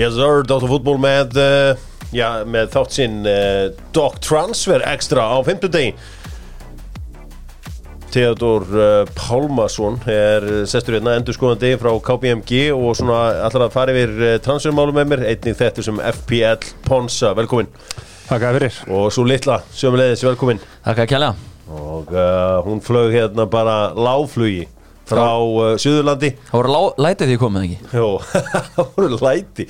Yes sir, Dr. Fútból með, uh, já, með þátt sinn uh, Doc Transfer Extra á 50 degi Theodor uh, Pálmarsson er sestur hérna endur skoðandi frá KPMG og svona allar að fara yfir transfermálum með mér, einnig þetta sem FPL Ponsa, velkomin. Takk að fyrir. Og svo litla, sömulegðis, velkomin. Takk að kjalla og uh, hún flög hérna bara láflugi frá uh, Suðurlandi. Það voru lætið því komið ekki? Jó, það voru læti.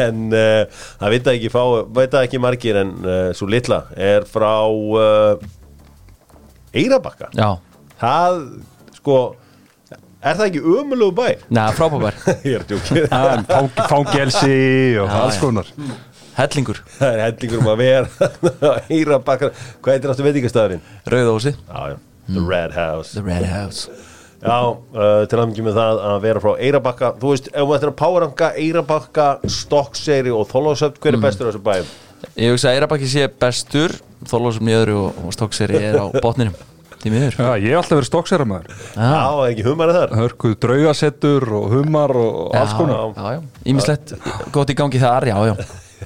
En uh, það veit ekki, fá, veit ekki margir en uh, svo litla er frá uh, Eirabakka Já, það, sko er það ekki ömulegu bær? er En fang, Fangelsi og Já, alls konar. Hellingur, það er hendingur um að vera Eirabakka, hvað heitir áttu veitingastæðurinn? Rauðósi. The Red House. The Red House Já, uh, til að mikið með það að vera frá Eirabakka Þú veist, ef maður ættir að powerranka Eirabakka, Stokkseyri og Þólasöfn Hver er bestur á þessu bæum? Ég hugsa að Eirabakki sé bestur Þorlósum í öðru og, og Stokkseri er á botninum Því miður. Já, ég hef alltaf verið stokksera maður. Já, Já, ekki humarið þar. Hörkuð draugasettur og humar og alls konar. já, já, ímislegt gott í gangi þar, já, já.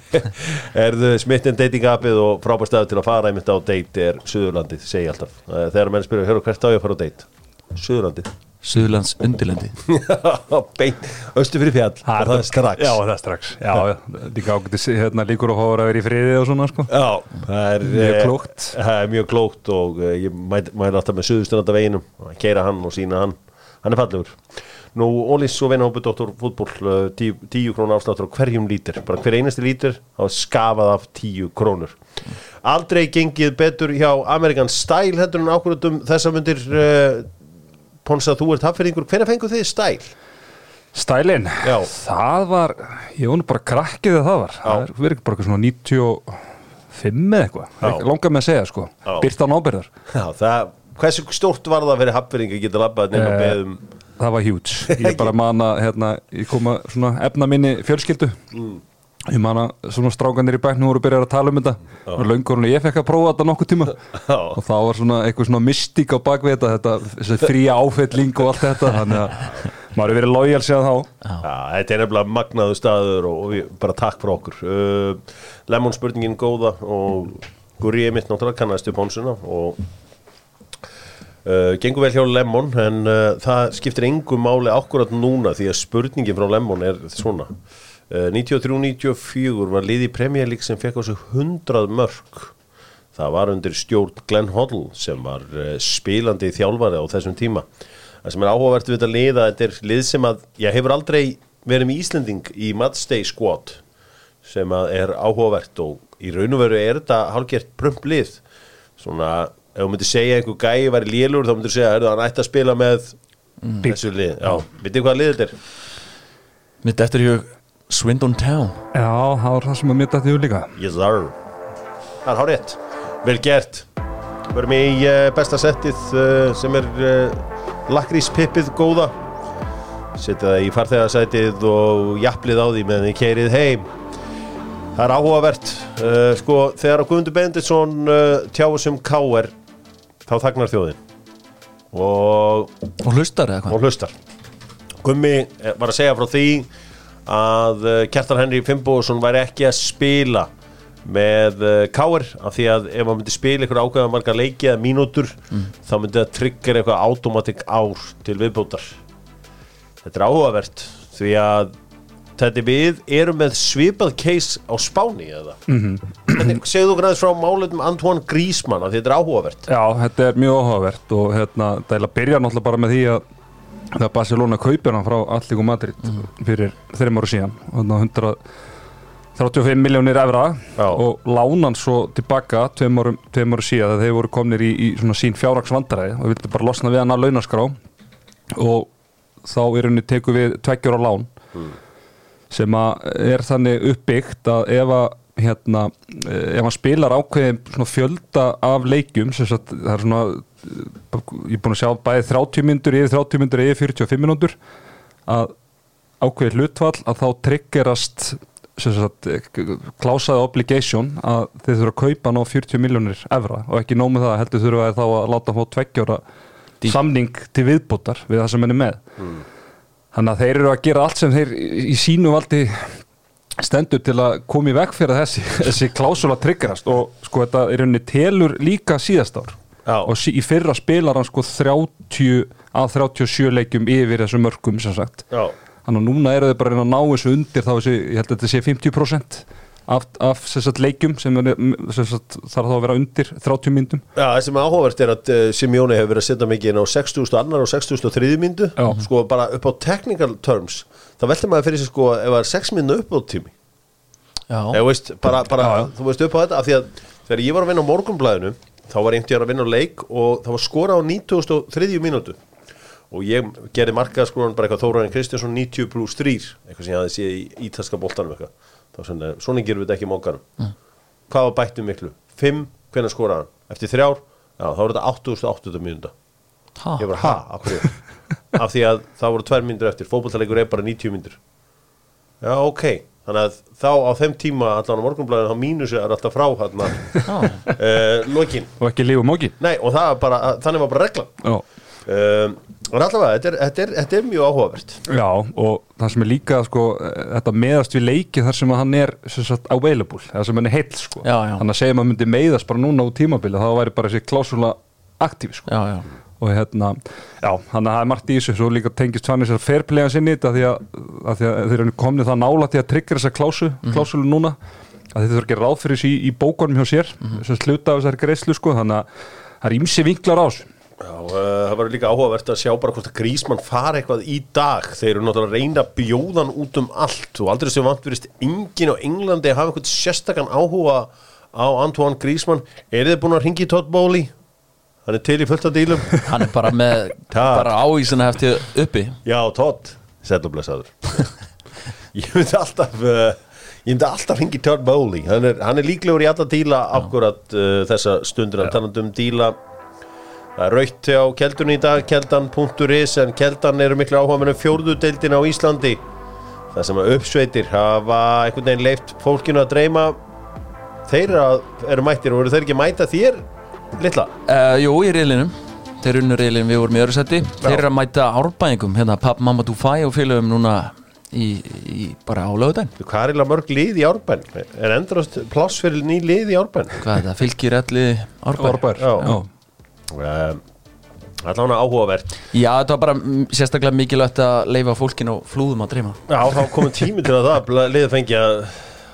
Erðu smittin dating appið og frábær staður til að fara einmitt á date er Suðurlandið, segi alltaf. Uh, Þegar menn spyrja, hörru, hvert á ég að fara á date? Suðurlandið Suðurlands undirlendi. Beint, östu fyrir fjall. Og það er strax. Já, það er strax. Já, já, líka ágætis hérna, líkur að hóra vera í friði og svona sko. Já, það er Mjög eh, klókt. Það er mjög klókt og uh, ég mæ- mæli alltaf með suðustunanda veginum að keira hann og sína hann. Hann er fallegur. Nú, Ólís og vinahópu Dr. Fútból uh, 10 krónu afsláttur á hverjum lítir bara hver einasti lítir á skafað af 10 krónur. Aldrei gengið betur hjá Amerikan Style heldur en ákvörðum um þessa myndir uh, Ponsa, þú ert hafðferðingur, hvernig fengur þið Style? Stælin, Já. það var Ég vonu bara krakkið að það var. Það er verið bara svona 95 eða eitthvað. Já. Langar með að segja sko. Já. Byrta nábyrðar Já, það, hversu stórt var það fyrir hafðferðingi að geta labbað inn á Eh, beðum? Það var huge. Ég bara mana, hérna, ég kom að svona efna minni fjölskyldu Ég mana, svona strákanir í bæknu voru byrjar að tala um þetta. Og löngur og ég fekk að prófa þetta nokkuð tíma. Já. og þá var svona eitthvað svona mystík á bakvið þetta, þetta þessi fría áfelling og allt þetta. Þannig að maður er verið lojal sér þá. Já, þetta er nefnilega magnaðu staður og, og við, bara takk fyrir okkur. Uh, Lemon spurningin góða og Gurriði mitt náttúrulega kannastu pónsuna og uh, gengur vel hjá Lemon en uh, það skiptir engum máli akkurat núna því að spurningin frá Lemon er svona 93-94 var liði í League sem fekk á sig 100 mörg það var undir stjórn Glenn Hoddle sem var uh, spilandi þjálfari á þessum tíma. Það sem er áhugavert við þetta liða þetta er lið sem að, ég hefur aldrei verið með Íslending í Matstay Squad sem að er áhugavert og í raun og veru er þetta hálfgert prump lið. Svona, ef þú myndir segja einhver gæi væri lélur þá myndir segja, er það hann ætti að spila með þessu lið, já, vitið hvað lið þetta er? Mitt eftir hug Swindon Town. Já, það var það sem að dætti yfir líka. Yes sir. Það er hárétt Vel gert. Verðum í uh, besta settið uh, sem er uh, lakríspippið góða. Setja það í farþegarsætið og jafnlið á því meðan þið keirið heim. Það er áhugavert Sko, þegar að Guðmundur Benditsson uh, tjáum K.R. þá þagnar þjóðin. Og Og hlustar eða hvað? og hlustar. Gummi eh, var að segja frá því að uh, Kjartan Henry Fimboðsson væri ekki að spila með uh, Káir af því að ef maður myndi spila ykkur ákveða marga leiki eða mínútur þá myndi það trigger eitthvað automatic ár til viðbótar. Þetta er áhugavert því að þetta við erum með svipað case á Spáni eða? Mm -hmm. segðu þú græðis frá málutum Antoine Griezmann því þetta er áhugavert. Já, þetta er mjög áhugavert og hérna, það er að byrja náttúrulega bara með því að það Barcelona kaupir hann frá Allíku Madrid fyrir þreim ára síðan og þannig 135 miljónir evra Já. og lána hann svo tilbaka tveim árum, tveim árum síðan þegar þeir voru komnir í, í svona sín fjárraksvandaræði og vildi bara losna við hann að launaskrá. Og þá er henni teku við tveggjur á lán sem að er þannig uppbyggt að ef að hérna, eh, ef hann spilar ákveðin fjölda af leikjum sagt, það er svona eh, ég er búin að sjá bæði 30 myndur yfir 30 myndur yfir 45 minútur að ákveðið hlutfall að þá triggerast eh, klásaði obligation að þeir þurfa að kaupa ná 40 miljónir evra. Og ekki nómið það heldur þurfa þá að láta fá tveggjóra samning til viðbótar við það sem henni með. Þannig að þeir eru að gera allt sem þeir í sínu valdi stendur til að koma í veg fyrir þessi, þessi klásula triggerast og sko þetta er rauninni telur líka síðast ár. Já. og sí, í fyrra spilar hann sko 30 að 37 leikjum yfir þessu mörgum sem sagt. Já, þannig að núna eru þau bara að ná þessu undir þá þessi, ég held að þetta sé 50% af, af sagt, leikjum sem, er, sem sagt, þarf þá að vera undir 30 myndum. Já, það sem er áhugavert er að uh, Simeone hefur verið að setja mikið inn á 60.000 annar og 60.000 myndu. Já. sko bara upp á technical terms þá veldur maður fyrir sig sko ef það er 6 myndu upp á tími eða veist, bara, bara Já, já. þú veist upp á þetta af því að þegar ég var að vinna á morgunblæðinu þá var einhvern að vinna á leik og það var skora á 93 mínútu og ég gerði markaðskronan bara eitthvað Þóraðin Kristjánsson 90 pluss 3 eitthvað sem ég hafði séð í ítalska boltanum eitthvað þá svona, svona gerum við þetta ekki mókanum hvað var bættum miklu? 5, hvernig skoraði hann? Eftir þrjár? Já, þá var þetta 88 mínúta ha, ég var ha, af hverju? Af því að það voru tvær mínútur eftir. Fótballtalegur er bara 90 mínútur já, ok. Þannig að þá á þeim tíma allan á morgunblæðinu þá mínus er alltaf frá hérna uh, lokin. Og ekki lífum móki. Nei, og bara, þannig var bara reglan. Já. um, en allavega, þetta er, þetta, er, þetta er mjög áhugavert. Já, og það sem er líka sko, þetta meðast við leiki þar sem hann er sem sagt, available, það sem hann er heill sko. Já, já. þannig að segja maður myndi meðast bara núna á tímabili, þá væri bara þessi klásula aktíf sko. já, já og hérna, já, þannig að það er margt í þessu. Svo líka tengist svannis að fairplayja sinni þetta því að, þeir eru komnið það nála til að tryggja þessa klásu, klásulu núna. Að þetta þurfa að gera ráð fyrir þessu í, í bókunum hjá sér sem sluta af þessari greiðslu sko, þannig að það er ímsi vinklar á þessu. Já, uh, það var líka áhugavert að sjá bara hvort að Grísmann fari eitthvað í dag. Þeir eru náttúrulega að reyna að bjóða hann út um allt. Og aldrei sem vant verist enginn á Englandi hafa eitthvað sérstakann áhuga á Antoine Grísmann er þið búin að ringi Todd Bowley hann er til í fullt af dílum. Hann er bara með bara ávísina eftir uppi. Já Todd, settu blessaður. Ég myndi alltaf uh, ég myndi alltaf ringi Todd Bowley. Hann er, er líklegur í alla díla akkurat uh, þessa stundur að talandi um díla rautt hjá keldun í dag, keldan.is en keldan eru miklu áhuga með fjórðudeildin á Íslandi. Það sem að uppsveitir hafa einhvern veginn leift fólkinu að dreyma. Þeir eru, mættir og eru þeir ekki mæta þér litla? uh, Jú, í reylinum Þeir unnu reylin, við vorum í öðru seti Þeir eru að mæta árbæðingum Hérna, papp, mamma, þú fæ og félögum núna í, í bara á lögudaginn Hvað er eiginlega mörg lið í árbæn? Er endrast pláss fyrir ný lið í árbæn? Hvað er það, fylgir allir Árbær, Já. já. Um, Allan áhugavert Já, þetta var bara sérstaklega mikilvægt að leifa fólkin og flúðum að dreyma Já, þá komum tími til að það að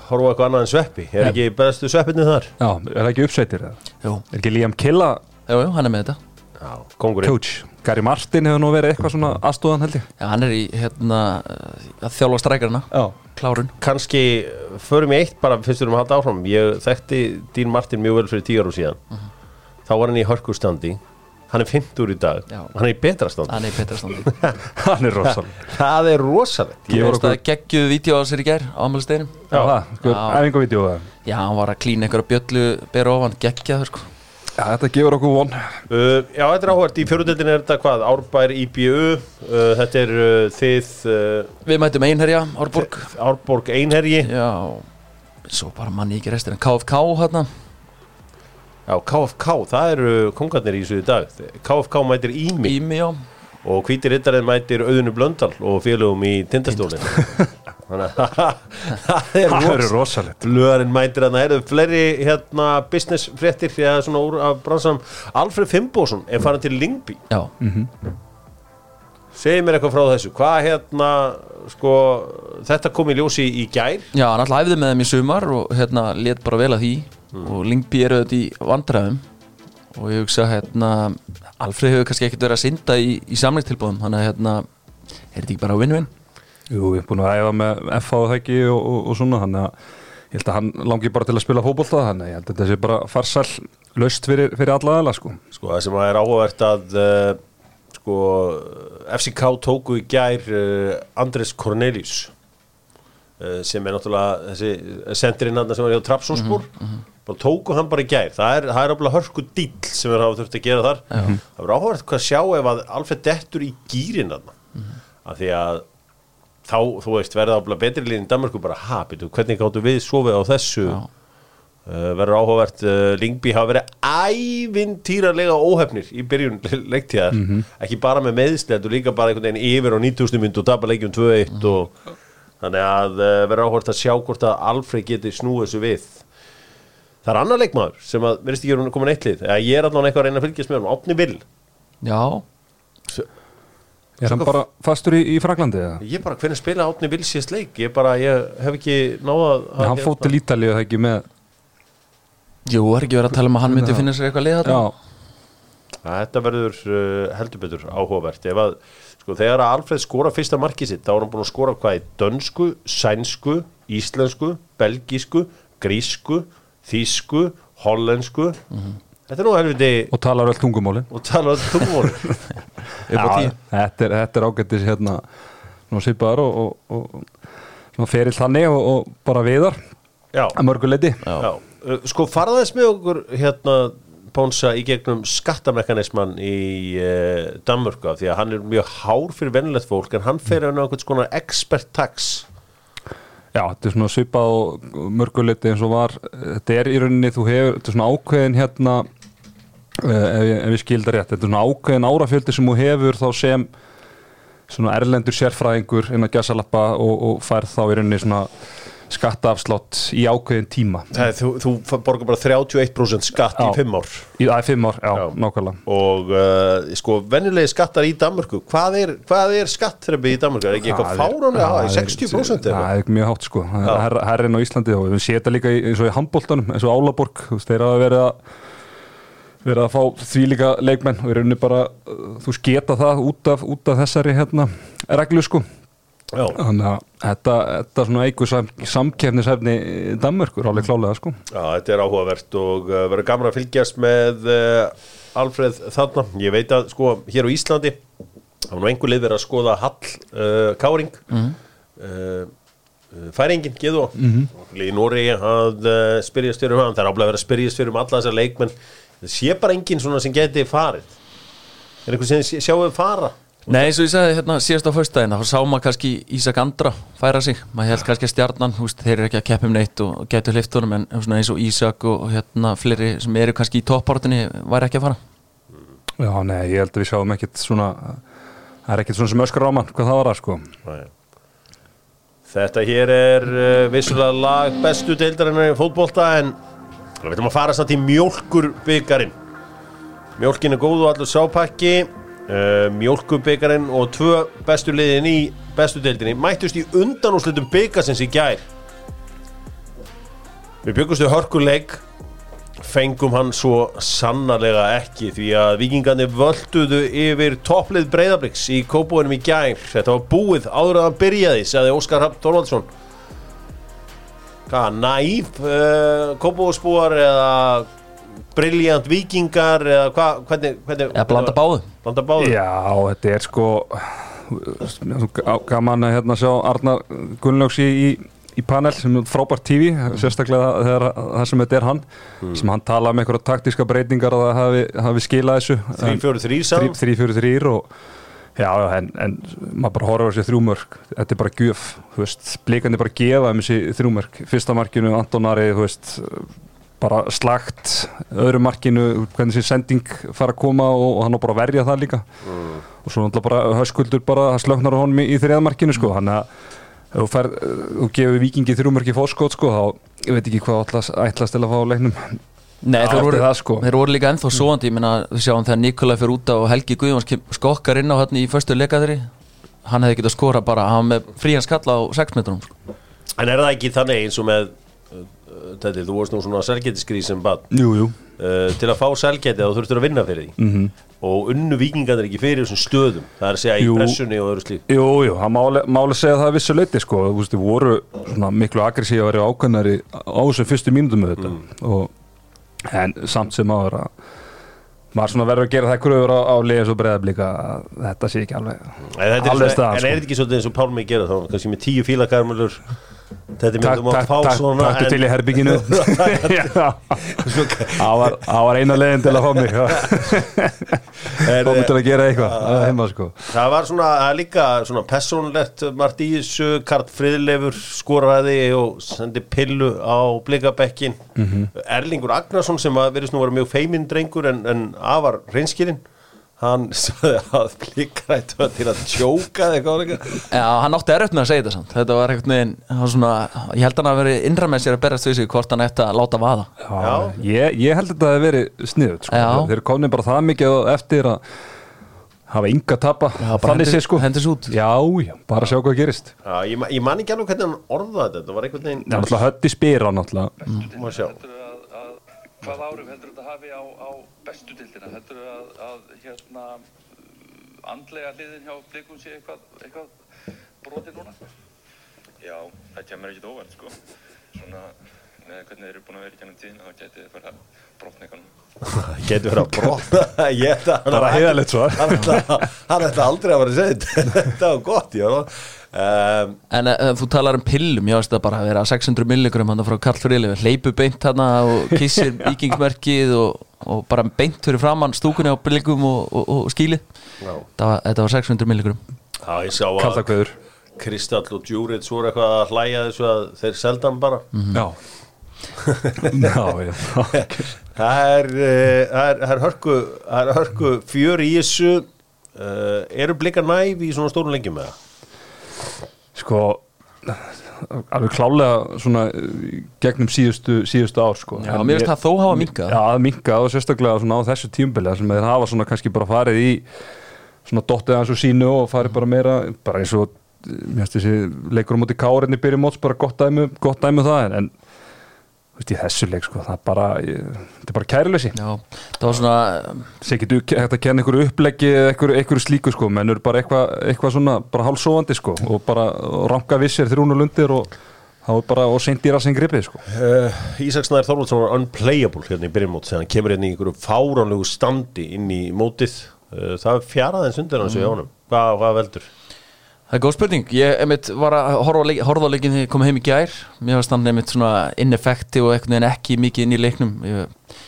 horfa eitthvað annað en sveppi. Er ekki bestu sveppinni þar? Já, er það ekki uppsveitir? Jú, Er ekki Liam Killa? Jú, jú, hann er með þetta. Já, kongurinn coach? Gary Martin hefur nú verið eitthvað svona aðstóðan held ég. Já, hann er í, hérna, að þjálfa strækjarna Já, Klárun kannski förum í eitt bara fyrst við erum að halda áfram. Ég þekkti Dín Martin mjög vel fyrir tíu árum síðan. Þá var hann í hörkustandi hann er 50 í dag. Já. hann er í betra standi. Hann er í Petra standi. Hann er rosalega það er rosalegt. Ég veist að geggjuðu vídeo á sér í gær á ámælsteginum Já, það, Já. æfingavídeó það Já, hann var að klína einhverja bjöllu bera ofan geggjaður sko. Já, þetta gefur okkur von. Uh, já, þetta er áhvert, í fjóruðildin er þetta hvað? Árbær IBU, uh, þetta er uh, þið uh, Við mætum einherja, Árborg. Árborg Einherji. Já, svo bara manni ekki restir en KFK hérna já, KFK, það eru kongarnir í þessu dag. KFK mætir Ími. Ími, já. Og hvítir rittarinn mætir Auðunu Blöndal og félögum í tindastólin þannig að það er Það er rosalegt. Blöðarinn mætir að það eru fleiri hérna business fréttir eða svona úr af bransam Alfred Fimboðsson er farin til Lingby Já, segir mér eitthvað frá þessu. Hvað hérna sko þetta kom í ljósi í gær. Já hann alltaf æfði með þeim í sumar og hérna let bara vel að því og Lingby eru þetta í vandræðum. Og ég hugsa hérna Alfred hefur kannski ekkert verið að synda í, í samleikstilbóðum þannig að hérna er þetta ekki bara win-win? Jú, ég er búin að æfa með FH og þekki og, og, og svona Þannig að ég held að hann langi bara til að spila fótbolta Þannig að ég held að þetta sé bara farsæl Laust fyrir, fyrir alla aðla sko. Sko það sem er áhugavert að uh, sko FCK tóku í gær uh, Andres Cornelius uh, sem er náttúrulega þessi sendirinn hann sem var hjá Trapsonspor bara tóku hann bara í gær. Það er, það er ábúinlega hörku dýll sem við hafa þurft að gera þar. Það verður áhugavert hvað að sjá ef að Alfred dettur í gýrin hann af því að þá, þú veist, verða ábúinlega betri líðin í Danmarku bara, ha, byrju, hvernig gáttu við sofið á þessu? Uh, verður áhugavert uh, Lingby hafa verið ævintýralega óhefnir í byrjun leiktíðar. Ekki bara með meðsli, þetta líka bara einhvern veginn yfir á 9000 mynd og tapa leikjum 2-1 og þannig að uh, vera áhvert að sjá hvort að Alfred geti snúið þessu við það er annar leikmaður sem að verðist ekki komin eitt lið. Eða ég er allan eitthvað að reyna að fylgjast með hann Átni Vill. Já, Er hann bara fastur í, í Fraklandi eða? ég bara hvernig spila Átni Vill síðast leik? Ég bara, ég hef ekki náða að Hann fótt til Ítalíu það ekki með jú, er ekki verið að tala um að hann myndi finna sér eitthvað þetta Já, Þetta verður uh, heldur betur áhugavert. Ef að, sko, þegar að Alfred skora fyrsta markið sitt, þá er hann búin að skora hvað í dönsku, sænsku, íslensku belgísku, grísku þýsku, hollensku. Þetta er nú helviti og talar öll tungumáli og tala um tungumóli upp á tíu. þetta er, þetta er ágættis hérna Nú sýpaðar og, og, og ferill þannig og, og bara viðar Já, að mörguleiti Já. já. Uh, Sko farðaðis með okkur hérna Pónsa í gegnum skattamekanisman í uh, Danmörku af því að hann er mjög hár fyrir vennilegt fólk en hann fer hann á einhvern skonar expert tax Já, þetta er svona svipað og mörguleiti eins og var. Þetta er í rauninni, þú hefur Þetta er svona ákveðin hérna uh, ef, ég, ég skildar rétt, þetta er svona ákveðin árafjöldi sem þú hefur þá sem svona erlendur sérfræðingur inn að gæsalappa og, og fær þá í rauninni svona skattaafslátt í ákveðin tíma. Það er, þú, þú borgar bara 31% skatt Já. í 5 ár. Í æ, fimm ár, já, Já. nákvæmlega. Og uh, sko vennilegi skattar í Danmörku hvað er, er skattþrepi í Danmörku? Er ekki eitthvað Það er- fáránlega það er- 60% Það er mjög hátt sko. Það er en á Íslandi og við séum þetta líka eins og í handbóltanum eins og Álaborg, þú veist, þeir hafa verið að verið að fá því líka leikmenn og í rauninni bara, uh, þú sketa það út af, út af þessari hérna reglu sko þannig að þetta, þetta svona eigur sam, samkefnisefni Danmörkur alveg klálega sko. Já, þetta er áhugavert og uh, verður gaman að fylgjast með uh, Alfreð þarna. Ég veit að sko hér á Íslandi hafa nú einhver lið verið að skoða Hall uh, Káring. Mm. uh, Færingin, geðu mm -hmm. í Nóri að uh, spyrjast fyrir um hann, það er áblæð að vera að spyrjast fyrir um alla þessar leikmenn. Það sé bara enginn svona sem geti farið. Er einhver sem sé- sjáu þau fara Nei, eins og ég sagði hérna síðast á föstudaginn þá sá maður kannski Ísak Andra færa sig. Maður held kannski að stjarnan, húst, þeir eru ekki að keppa um neitt og getur hliftunum en svona eins og Ísak og hérna fleiri sem eru kannski í toppártunni væri ekki að fara. Já, nei, ég held að við sjáum ekkit svona það er ekkit svona sem öskar á mann hvað það var að sko. Nei. Þetta hér er uh, vissulega lag bestu deildarinnar í fótbolta en við veitum að fara samt í mjólkurbyggarinn Mjólkin er góð og allur sápakki uh, Mjólkurbyggarinn og tvö bestu liðin í bestu deildinni mættust í undanúslitum byggarsins í gær. Við byggustu hörkuleik fengum hann svo sannarlega ekki því að vikingarnir völduðu yfir topplið breyðabliks í kópúinum í gær. Þetta var búið áður að hann byrjaði sagði Óskar Hafn Þorvaldsson. Hvað, næf uh, kópúisbúar eða briljant vikingar eða hvað, hvernig, hvernig eða blanda báðu blanda báðu Já, þetta er sko gaman að hérna sjá Arnar Gunnlaugs í, í, í panel sem er frábært TV, sérstaklega þegar það sem þetta er hann, sem hann tala um einhverja taktíska breytingar og það hafi, hafi skilað þessu. 3-4-3 sá 3-4-3 og já, en, en maður bara horfður þessi þrjúmörk þetta er bara gjöf, þú veist blikandi bara gefa um þessi þrjúmörk fyrsta markinu Antonari, þú veist bara slagt, öðru markinu hvernig þessi sending fara að koma og, og hann á bara að verja það líka og svo náttúrulega bara höskuldur bara það slöknar á honum í, í þriðamarkinu sko þannig að þú, fær, þú gefur vikingi þrjúmörki fórskot sko þá ég veit ekki hvað ætlast, ætlast til að fá á leiknum Nei, þeir, voru, það, sko. þeir voru líka ennþá svoandi ég meina, við sjáum þegar Nikolai fyrir út og Helgi Guðjóns skokkar inn á hann í förstu leikaðri hann hefði getað skora bara hann með frían skalla á 6 metrum sko. en er það ekki þannig eins og með uh, þetta, þú vorst nú svona selgetiskrið sem bad uh, til að fá selgeti þá þurftur að vinna fyrir því. Mm og unnu vikingarnir ekki fyrir þessum stöðum það er að segja í Jú. pressunni og öðru slík Jú, jú, það máli, máli segja það að vissu leiti sko, þú veist, þið voru svona miklu aggressívari og ákveðnari á þessum fyrstu mínútum með þetta. Mm. og, en samt sem áður að maður svona verður að gera það kröfur á, á liðis og breyðablíka að þetta sé ekki alveg en, Alveg svona, staðan, en sko. er þetta ekki svolítið eins og Pálmi gera þá? Kannski með tíu fílakarmölur þetta myndum að fá svona takk til í herbygginu Það var, eina leiðin til að fá mig Fá mig til að gera eitthvað. Að sko. Það var svona líka personlegt þessu Karl Friðleifur skoraði og sendi pillu á blikabekkin. Mhm. Erlingur Agnarsson sem að verðist nú vera mjög feiminn drengur en, afar reynskirinn hann sagði að blikrættu að til að tjóka eða eitthvað. Já, hann átti erfitt með að segja þetta samt. Þetta var var svona Ég held hann að veri innra með sér að berjast sig Hvort hann ætti að láta vaða. Já, ég, ég held að þetta hefði verið sniðut sko. Þeir komin bara það mikið eftir að hafa ynga tapa. Þannig sé sko. hendis út. Já, já, bara sjá hvað gerist. Já, ég, ma- ég man ekki alveg hvernig hann orðaði þetta, þetta var Það er náttúrulega hötti spyr á náttúrulega má sjá. Heldur að, að hvað árum heldur þetta hafi á, á bestu dildina? Heldur að, að hérna andlega hliðin hjá blikum sé eitthvað, eitthvað brotið núna? Já, það kemur ekkert óvært sko. Svona með hvernig þeir eru búin að vera í kennum tíðina þá getið þið fyrir að brotna eitthvað. Getur verið að brotna, ég að hann Bara var heiðarlegt svar. Hann ætla, hann aldrei að vera að segja þetta, var gott, já. Um, En uh, þú talar um pillum, ég veist það bara að vera 600 milligram hann frá Karl Friðlefi Hleypu beint hann og kissir vikingsmerkið og, og bara beint fyrir framann stúkunni á blikum og, og, og. Það var, Þetta var 600 milligram að kveður Kristall og Djúrits voru eitthvað að hlæja þessu að þeir seldan bara. Já. Já, já Það er, uh, það er, það er hörku, það er hörku fjör í þessu, uh, eru blikar næf í svona stórun lengjum með það? Sko alveg klálega svona eh, gegnum síðustu, síðustu ár sko. Já, mér finnst það þó hafa minnkað. Já, að minka og sérstaklega svona á þessu tímubili sem þeir hafa svona kannski bara farið í svona dottið hans og sínu og farið bara meira bara eins og eh, mér finnst þessi leikur á móti kárinni byrjum móts bara gott dæmi, gott dæmi um það en, veist, í þessu leik sko, það er bara þetta er bara kærleysi Já, það var svona sem getur hægt að kenna einhverju uppleggi eða einhverju, einhverju slíku sko, menn eru bara eitthvað eitthva svona, bara hálfsóandi sko og bara ranka vissir þrjúnu lundir og þá er bara, og seint dýra sem gripið sko. Uh, Ísaksnæður Þorvaldsson var unplayable hérna í byrjumót þegar hann kemur hérna í einhverju fáránlegu standi inn í mótið. Uh, það er fjaraðins undir hans í ánum hvað, hvað veldur? Það er góð spurning, ég einmitt var að horfa á leik, horfa á leikin þegar ég kom heim í gær. Mér varst hann einmitt svona ineffekti og einhvern veginn ekki mikið inn í leiknum. Ég,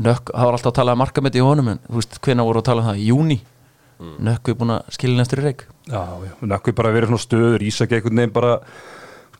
Nökk, það var alltaf að tala um markameti í honum en þú veist, hvenær voru að tala um það, í júni mm. Nökk er búin að skilja eftir í reik Já, já, nökkvi bara verið svona stöður. Ísak einhvern veginn bara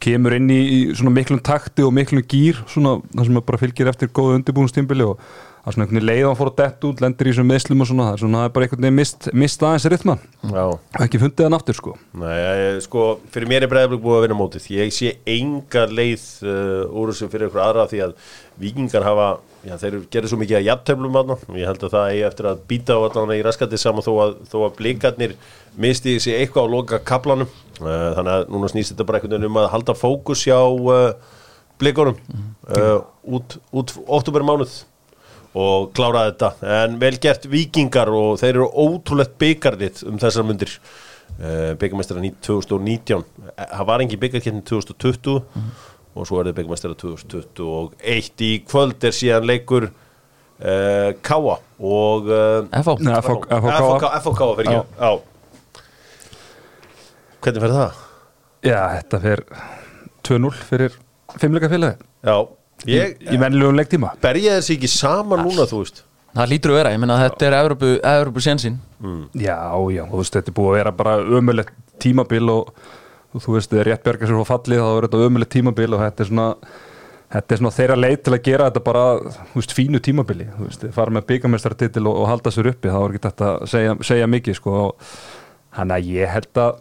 kemur inn í, svona miklum takti og miklum gýr svona það sem bara fylgir eftir góðu undirbúinstimbili og er svona einhvern veginn leið að fór að dett út lendir í þessum meðslum og svona það er svona bara einhvern veginn mist, mist aðeins rytman Já, ekki fundið hann aftur sko. Nei, ég, sko, fyrir mér er bregðarblik búið að vinna mótið. Ég sé enga leið uh, úr þessu fyrir ykkur aðra því að vikingar hafa, já þeir gerir svo mikið að jafntöflum aðna, ég held að það eigi eftir að býta á allan í raskatið saman þó að, að blikarnir misti sig eitthvað á loka kaplanum. Uh, þannig að núna snýst þetta bara einhvern veginn um að halda fókus hjá uh, blikunum uh, út, út óttúber mánuð og klára þetta. En vel gert vikingar og þeir eru ótrúlegt byggarlið um þessar mundir. Uh, byggarmestara 2019 Eh, það var engi byggarkettin 2020 og svo er það byggarmestara 2021 í kvöld er síðan leikur uh, Káa og FH FOK hvernig fer það? Já, þetta fer 2-0 fyrir fimmleika félagi Já, ég í vennilegum leiktíma. Berja þessi ekki saman núna þú veist? Það lítur að vera, ég meina að þetta er Evropu, Evropu sensinn Já, já, þú veist, þetta er búið að vera bara ömulegt tímabil og, og þú veist, þegar rétt bjargar sér frá fallið þá er þetta ömulegt tímabil og þetta er svona þetta er svona þeirra leið til að gera þetta bara þú veist, fínu tímabili, þú veist, fara með byggamestartitil og, og halda sér uppi, þá er ekki þetta að segja, segja mikið, sko og hann að ég held að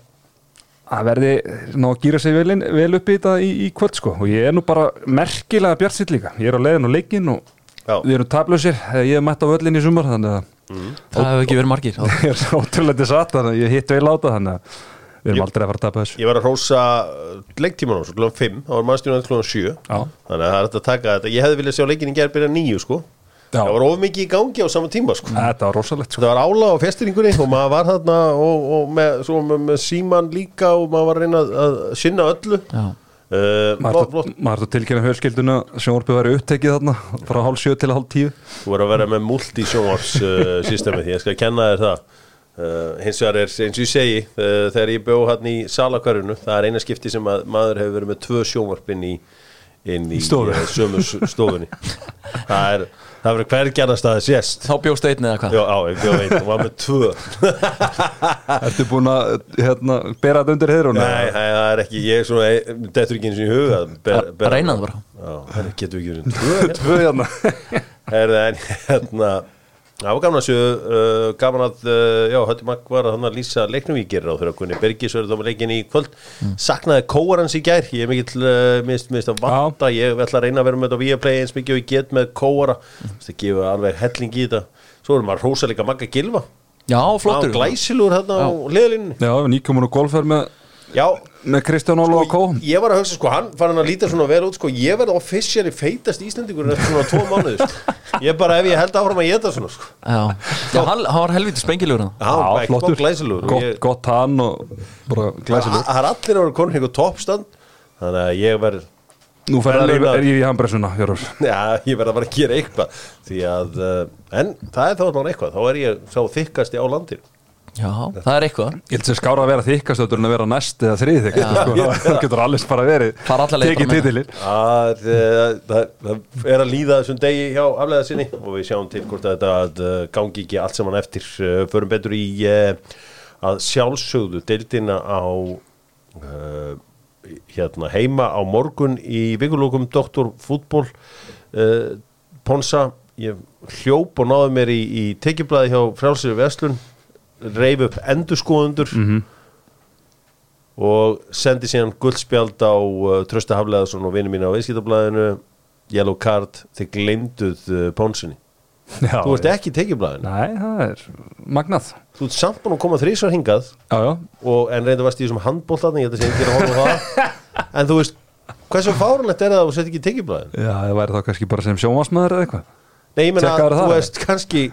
að verði ná að gýra sig vel, inn, vel upp í þetta í, í kvöld, sko. Og ég er nú bara merkilega bjartsitt líka. Ég er á leiðin og leikinn og Já. við erum tablösir, ég er mætt á völlin í sumar þannig að Það hefur ekki verið margir. Ég er ótrúlega satt þannig að ég hitt vel á það þannig að við erum aldrei að fara að tapa þessu. Ég var að hrósa leiktímanum svo klúan 5, það var mannstjónan klúan 7 Já. Þannig að það er að taka þetta. Ég hefði viljað sjá leikin í gerð byrja 9 sko. Það var of mikið í gangi á sama tíma sko. Þetta var rosalegt sko. Það var ála á festiringunni og maður var þarna og, og með, svo með, með síman líka og maður var að reyna að, sinna öllu. Uh, Maður þarf að tilkynna fjölskylduna sjónvarpið væri upptekið þarna frá hálf sjö til hálf tíu. Þú verður að vera með multi-sjónvars uh, systemið, ég skal kenna þér það. Uh, hins vegar er, eins og ég segi uh, þegar ég bjó hann í salakvarinu það er eina skipti sem að maður hefur verið með tvö sjónvarp inn í, inn í Stofu. uh, sömu stofunni. Það er það verður hverjarnast að það sést. Þá bjóst einn eða hvað? Já, á, ég bjó einn og var með tvö. Ertu búin að hérna, bera þetta undir heiðrún? Nei, það er ekki, ég er svona dettur ekki eins og í huga að ber- reyna það bara. Já, það getur við ekki verið tvö Tvö hérna. Herði, en hérna Það var gaman að séu, uh, gaman að, uh, já, Hötti Magg var að hann að lýsa leiknum. Í gerir á þeirra Gunni Bergis verður þá með leikin í kvöld. Saknaði kóar hans í gær, ég er mikill uh, mist, mist að vanta, ég ætla að reyna að vera með þetta á Viaplay eins mikið og ég get með kóara. Það gefa alveg helling í þetta. Svo erum maður rosalega Magga Gilva Já, flottur. Glæsilur hérna á liðlinni Já, nýkomin og golfur með, já, með Kristján Óla og Kó ég var að hugsa sko, hann fann hann að líta svona vel út sko, ég verði officially feitast Íslendingur eftir svona tvo mánuði sko. ég bara ef ég held áfram að geta svona sko. Já, Já hann, hann var helviti spengilegur hann hann var ekki flottur. glæsilur og Gott, ég- gott hann og bara glæsilegur. Það er allir að vera konin einhver toppstand þannig að ég verð Nú fer Verðlauna- er í handbressuna, Jörgur já, ég verð að bara að gera eitthvað því að, uh, en það er þá alveg eitthvað þá er ég sá þykkasti á landir Já, það er eitthvað. Ég held sér skára að vera þykkastöður en að vera næst eða þrið þykkast sko. Það getur allir bara verið Tekið titilir að, uh, það, það er að líða þessum degi hjá aflega sinni og við sjáum til hvort að þetta að, uh, gangi ekki allt saman eftir. Uh, förum betur í að sjálfsögðu deildina á uh, hérna heima á morgun í vikulókum Doktor fútból uh, Ponsa. Ég hljóp og náði mér í, í tekjublaði hjá frálsir Veslun reif upp endurskoðundur og sendi síðan guldspjald á uh, Trösta Hafleðarsson og vinnu mín á Veiskiptablaðinu Yellow Card, þið glemduð uh, Ponsinni, Já, þú ert já. ekki í tekjublaðinu Nei, það er magnað. Þú ert samt búin að koma þrísvar hingað Já, já, og, en reynda varst í þessum ég að að það. En þú veist, hversu fárunlegt er það að þú sett ekki í tekjublaðinu já, það væri þá kannski bara sem sjónvarsmaður eða eitthvað. Nei, ég meina, Tekkaður þú veist kannski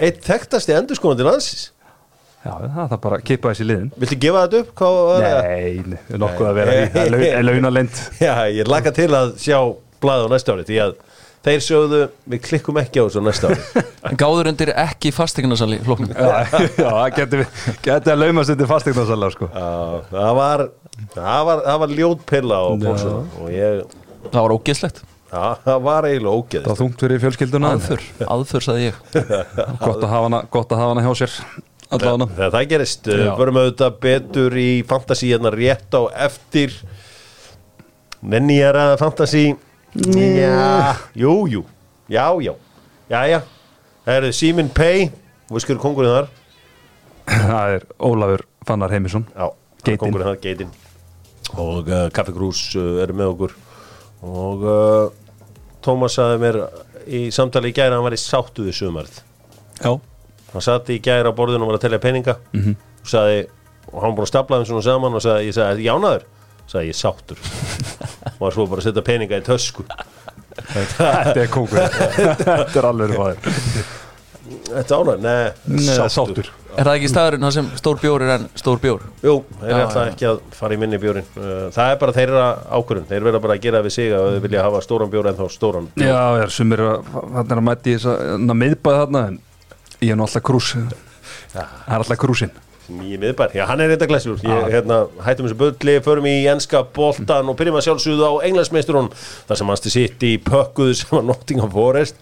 eitt þekktasti endurskóðandi landsins Já, það er bara að kipa þessi liðin. Viltu gefa þetta upp? Það? Nei, nokkuð að vera í Það. Lau- launalind Já, ég laka til að sjá blaðið á næsta ári því að þeir sögðu við klikkum ekki á þessu næsta ári. Gáður undir ekki fastegnarsali flóknum Já, já, það geti, geti að laumast undir fastegnarsala sko. Það var það var, það var ljót pilla á bóksuna og ég, Það var ógeðslegt. Já, það var eiginlega Það ógeð var þungt fyrir fjölskylduna. Aðför, aðför saði ég. Gott að hafa hana, gott að hafa hana hjá sér Allavega. Þegar það gerist, Já. förum auðvitað betur í fantasy hérna rétt á eftir. Nenni ég að fantasy Já, jú, jú. Já, já, já, já. Það eru Simin Pay Við skur kongurinn þar. Það er Ólafur Fannar Heimisson Já, kongurinn þar, geitin Og uh, Kaffi Krús uh, eru með okkur. Og uh, Tómas sagði mér í samtali í gæra að hann var í sáttu við sumarð Já, hann satt í gæri á borðinu og var að telja peninga. Mhm. og sagði, og hann búin að stapla þeim svona saman og sagði, ég sagði, jánaður? Sagði, ég er sáttur. Og var svo bara að setja peninga í tösku. Þetta er kókur Þetta er alveg fæður Þetta ánæður, nei, Nei, sáttur. sáttur. Er það ekki staðurinn sem stór bjór er en stór bjór? Jú, þeir Já, ætla já. ekki að fara í minni bjórin Það er bara þeirra ákvörðun. Þeir verða bara að gera við sig að þau vilja hafa stóran bjór en þá stóran bjór. Já, er sumir hann er að mæti þess að miðbæði þarna en ég er nú alltaf krús. Það er alltaf krúsin Nýji miðbær, já hann er reynda glæsjúr hérna, hættum þessu bölli, förum í enska boltan og byrjum að sjálfsögðu á englandsmeisturun þar sem hans til sitt í pökkuðu sem var Nottingham Forest.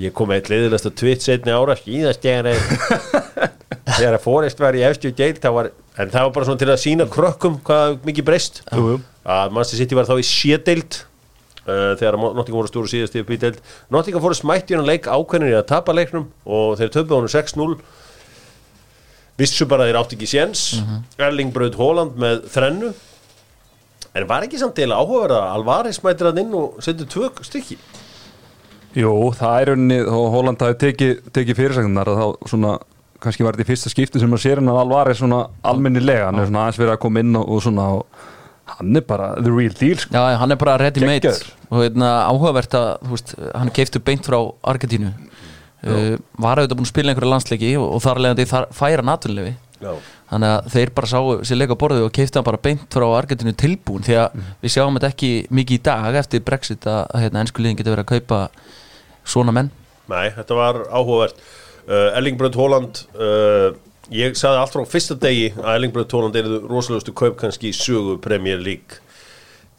Ég kom með eitt leiðilegsta tvitt setni ára er þegar að Forest var í deild það var, en það var bara svona til að sína krökkum hvað mikið breyst. Að Manchester City var þá í sédeild uh, þegar að Nottingham voru stóru síðast í deild. Nottingham Forest mætti hann leik ákveðinir í að tapa leiknum og þeir töfðu honum 6-0 vissu bara að þeir átti ekki séns. Erling Braut Holland með þrennu. En var ekki samt eða áhugaverða að Alvarez mætir hann inn og setur tvö stykki? Jú, það er unni og Holland hafi tekið teki fyrirsagnar þá svona kannski var þetta í fyrsta skipti sem að sér hann að alvar er svona almennilega hann er svona aðeins verið að koma inn og, og svona og hann er bara the real deal sko. Já, hann er bara ready made. Og veitna, áhugavert að veist, hann keiftur beint frá Argentínu. Uh, var auðvitað búin að spila einhverja landsleiki og, og þar leðandi þar færa naturlefi Já. þannig að þeir bara sáu sér leika borðu og keiftu hann bara beint frá Argentínu tilbúin því að við sjáum þetta ekki mikið í dag eftir Brexit að, hérna, ennsku liðin getur verið að kaupa svona menn. Nei, þetta var áhugavert. Uh, Erling Braut Holland uh, ég sagði allt frá fyrsta degi að Erling Braut Holland er rosalegustu kaup kannski í sögu Premier League.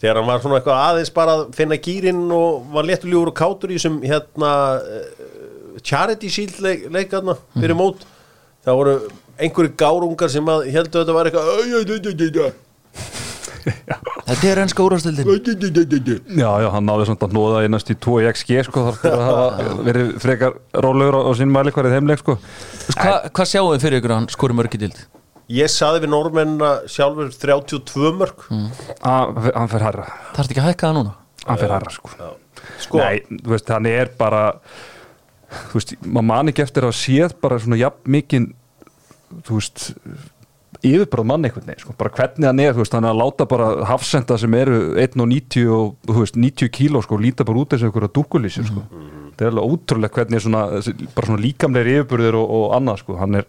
Þegar hann var svona eitthvað aðeins bara að finna gýrin og var léttuljúur og kátur í þessum hérna uh, Charity Shield leik, leikarna fyrir mót það voru einhverju gárungar sem að heldur þetta var eitthvað. Þetta er ennska úrvastildin Já, já, hann náði samt að nóða 2 í XG sko, þar fyrir verið frekar rólegur á, á sín mælikvarið heimleik sko. Hva, Hvað sjáum við fyrir ykkur að hann skori mörg í dild? Ég saði við normennina sjálfur 32 mörg Að- Hann fer herra Þarf ekki að hækka það núna? Hann fer herra sko. Sko, Nei, þú veist, hann er bara þú veist, maður man ekki eftir að séð bara svona jafn mikinn þú veist yfirbráð mann einhvern veginn, sko, bara hvernig hann er veist, hann er að láta bara hafsenda sem eru 1.90 og veist, 90 kíló sko, líta bara út þessu einhverja dúkulísju sko. það er alveg ótrúlega hvernig svona, bara svona líkamlegir yfirburðir og, og annað, sko, hann er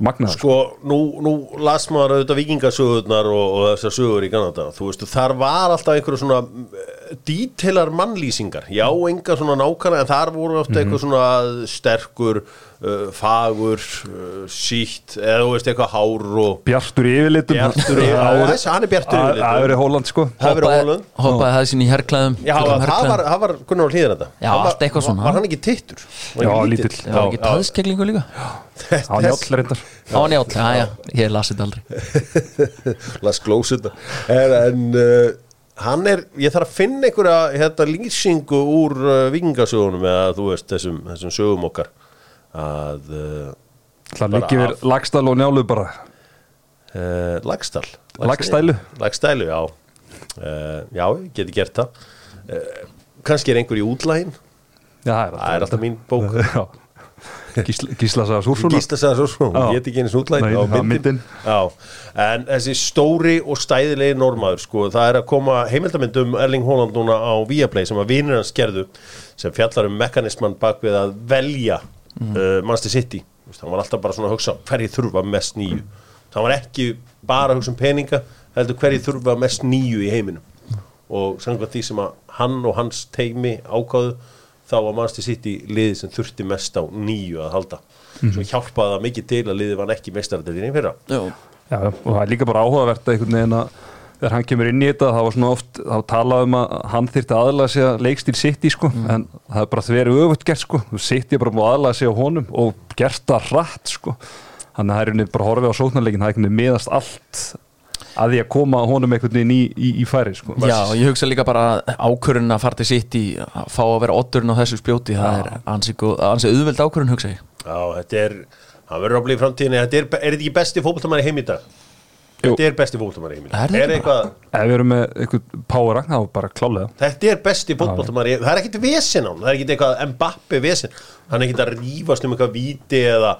magnaður, sko. Nú, nú las maður auðvitað vikingasögurnar og, og þessar sögur í Kanada þú veist, þar var alltaf einhverju svona eh, díteilar mannlýsingar. Já, enga svona nákvæmlega en þar voru ofta eitthvað svona sterkur uh, fagur uh, sítt, eða þú veist, eitthvað hár og Bjartur yfirlitum. Bjartur þessi, hann er bjartur í Það er yfirlitum. Hóland, sko. Verið Hólund Hoppaði það sín í herrklæðum Já, það var, það var Gunnar á hlýðin þetta. Já, allt eitthvað svona. Var hann ekki tittur? Já, lítill. Það var ekki taðskeglingu líka? Er allir reyndar. Á játt, já, já, ég las þetta aldrei. Las Glós þetta En, uh, hann er, ég þarf að finna einhverja hérna, lýsingu úr uh, vikingasögunum eða þú veist, þessum, þessum sögum okkar að uh, Það við af- lagstæl og njálu bara. Uh, Lagstall Lagstælu. Lagstælu, já. Uh, Já, geti gert það. Uh, Kannski er einhver í útlægin. Já, Það er alltaf mín bók. Já. Gísla, sagði Súrssonar Gísla svo, Já. hún get ekki einu snútlægin Nei, á myndin. Já, en þessi stóri og stæðilegi normaður, sko, það er að koma heimildamind um Erling Haaland núna á Viaplay sem að vinir hans gerðu sem fjallar um mekanisman bak við að velja mm. uh, Manchester City. Þú veist, hann var alltaf bara svona að hugsa hverju þurfa mest nýju það var ekki bara að hugsa um peninga heldur hverju þurfa mest nýju í heiminum. Og samkvæmt því sem að hann og hans teimi ákváðu þá var Manchester City liðið sem þurfti mest á nýju að halda. Svo hjálpaði það mikið til að liðið var ekki mestaradeldinni í fyrra. Já, Já, og það er líka bara áhugavert að einhvern veginn að þegar hann kemur inn í þetta þá var svona oft, þá talaði um að hann þyrfti aðlaða sig að leikstíl sitt í sko. En það er bara þveri öfugt gert sko. Þú sitt ég bara múið aðlaða sig á honum og gert það hratt sko. Þannig að það er veginn bara horfið á sóknarleikin það er einhvern veginn miðast allt að því að koma honum einhvern veginn í, í, í færi sko Já, og ég hugsa líka bara ákvörðun að fara til sitt í að fá að vera oddurinn á þessu spjóti það er ansi, góð- ansi auðveld ákvörðun hugsa ég. Já, þetta er, hann verður að bli í framtíðinni þetta er, er þetta ekki besti fótboltamæri heim í dag? Þetta er besti heim í dag Er þetta eitthvað, ef við erum með einhvern power þá bara klálega. Þetta er besti fótboltamæri það er ekkit vesen á hann, það er ekkit eitthvað Mbappi vesen, hann er ekkit að rífast um eitthvað víti eða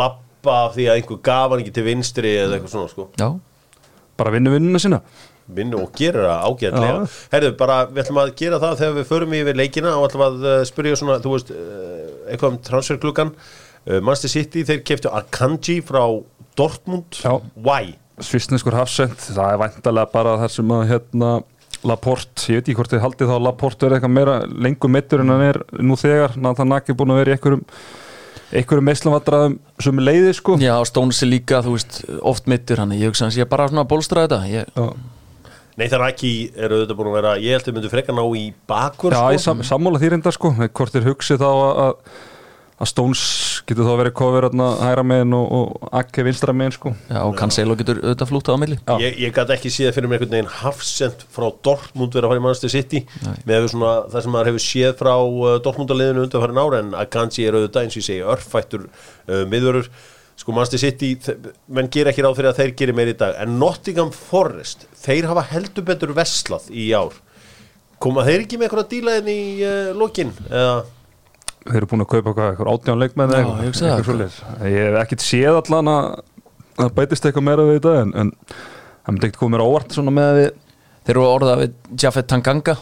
lappa af því að einhver gaf hann ekki til vinstri eða eitthvað svona sko. Já, bara vinnu vinnuna sína. Vinnu og gerir það ágætlega. Já. Herðu, bara við ætlum að gera það þegar við förum yfir leikina og ætlum að uh, spyrja svona, þú veist, uh, eitthvað um transferklukkan uh, Manchester City, þeir keftu Akanji frá Dortmund. Já. Why? Svissneskur hafsend, það er væntalega bara þar sem að hérna Laporte, ég veit ekki hvort þið haldið þá Laporte er eitthvað meira lengur meittur en hann er nú þegar, Nathan Naki er búin að vera í einhverjum einhverjum meislamvadraðum sem leiði sko. Já Stones er líka, þú veist, oft mittur hann. Ég hugsa hans, ég bara svona að bólstra þetta. Ég, Já. Nathan Aki eru auðvitað búin að vera ég held að myndu frekar ná í bakur Já, ég sko. sam, sammála því reynda sko. Hvort þér hugsið þá að, að, að Stones getur þá verið kofir hérna hægra megin og, og Akki vinstra megin sko. Já, og Cancelo getur auðvitað flútað á milli. Já. Ég, ég gæti ekki séð fyrir mér einhvern veginn hafsend frá Dortmund verið að fara í Manchester City. Með svona, það sem maður hefur séð frá uh, Dortmundaliðinu undan farin ára en Akanji er auðvitað eins og ég segi örfættur uh, miðvörur. Sko Manchester City, menn gera ekki ráð fyrir að þeir gerir meir í dag. En Nottingham Forest, þeir hafa heldur betur veslað í ár. Koma þeir ekki með eitthvað dílaðin í uh, lokin eða Þeir eru búin að kaupa hvað, eitthvað átján leikmenn eða eitthvað- það, eitthvað svoleiðis. Ég hef ekkert séð allan að að bætist eitthvað meira við þetta en, en það myndi ekkert komið mér á óvart svona með að við Þeir eru orðað við Jafet Tanganga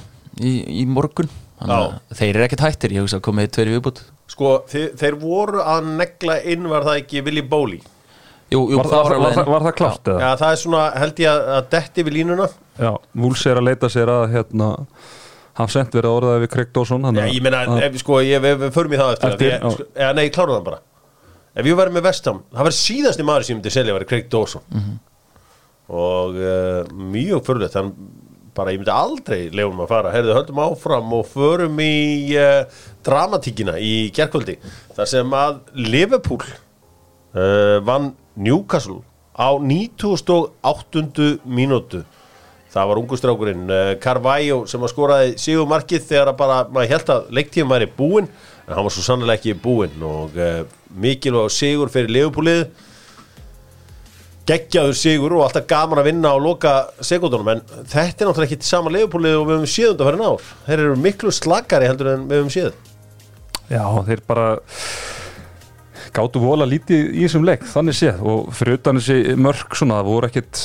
í, í morgun. Þeir eru ekkert hættir, ég hugsa að komið tveir viðbútt sko þeir, þeir voru að negla inn var það ekki Willy Bowley? Jú, jú, Var, var, var, var, var það klárt eða? Já, það er svona, held ég að, að detti við línuna. Já, Vúls er að leita sér að hérna, hann sent verið að orðaði við Craig Dawson Já, ég meina, ef, sko, ég, við, förum í það eftir, Eftir, ég, sko, eða, Nei, klárum það bara Ef ég væri með Vestham, það var síðasti maður sem ég myndi selja var Craig Dawson Mhm. og uh, mjög fyrirlegt hann bara, ég myndi aldrei lefum að fara heyrðu, höldum áfram og förum í uh, dramatíkina í gerkvöldi þar sem að Liverpool uh, vann Newcastle á 98. mínútu það var ungustrákurinn uh, Carvalho sem að skoraði sigumarkið þegar að bara, maður held að leiktíðum væri búinn en hann var svo sannlega ekki búinn og uh, mikilvæg sigur fyrir Leopoldið geggjaður sigur og alltaf gaman að vinna á loka sekundunum en þetta er náttúrulega ekki sama Leopoldið og við höfum séð undan fyrir ár. Þeir eru miklu slakari heldur en við höfum séð. Já, þeir bara gátu vola lítið í þessum leik, þannig séð. Og fyrir utan þessi mörg svona, það voru ekkit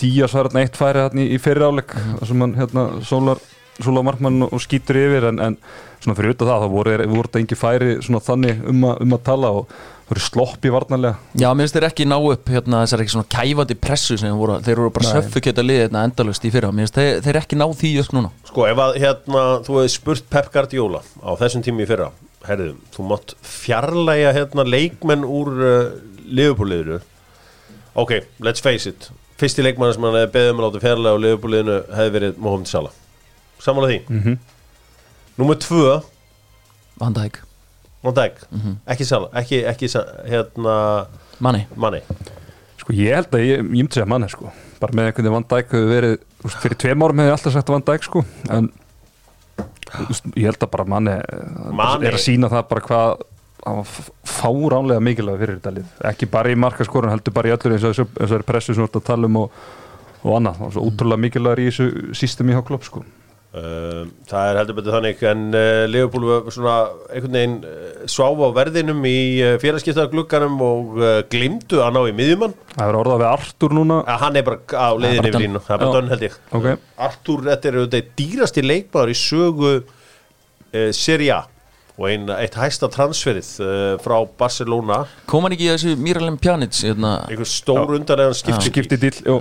días var hérna eitt færi hérna í fyrir áleik þar sem hann hérna sólar Sóla Markmann og skýtur yfir en, en svona fyrir utan það, þá voru, voru þetta engi færi svona þannig um, a, um að tala og það voru slopp í varnarlega. Já, mér finnst þeir ekki ná upp hérna, þessar ekki svona kæfandi pressu sem voru, þeir voru bara söffukjöta liðið hérna endalust í fyrra, mér finnst þeir, þeir ekki ná því just núna. Sko ef að hérna þú hefði spurt Pep Guardiola á þessum tími í fyrra herriðum, þú mátt fjarlæga hérna leikmenn úr uh, liðupúliðinu ok, let's face it. Fyrsti leikmann sem hann hefði beðið um að láta fjarlæga á liðupúliðinu hefði verið Mohamed Salah. Samanlega því? Mm Númer tvö, Van Dijk, Van Dijk. Ekki Salah, ekki, ekki hérna manni manni Sko ég held að ég, ég myndi segja manni sko. Bara með einhvern veginn Van Dijk hefur verið fyrir tveim árum hefur ég alltaf sagt Van Dijk sko. En ég held að bara manni, Mane. er að sína það bara hvað fáránlega mikilvæg fyrir þetta lið. Ekki bara í markaskorun, heldur bara í öllur eins og þessari pressu sem við erum að tala um og, og annað, og svo útrúlega mikilvægur í þessu systemi hjá klopp sko það er heldur betur þannig en uh, Leopold var svona einhvern veginn uh, sváfa á verðinum í uh, félagskiptaglugganum og uh, glimtu að ná í miðjumann. Það er orðað við Artur núna. Að hann er bara á leiðinni yfir línu það er bara dönn held ég. Ok. Artur, þetta er auðvitað dýrasti leikmaður í sögu uh, Serie A og ein, eitt hæsta transferið uh, frá Barcelona. Kom hann ekki í þessu Miralem Pjanic hérna, einhver stór undanlegan skipti skipti dill, jú,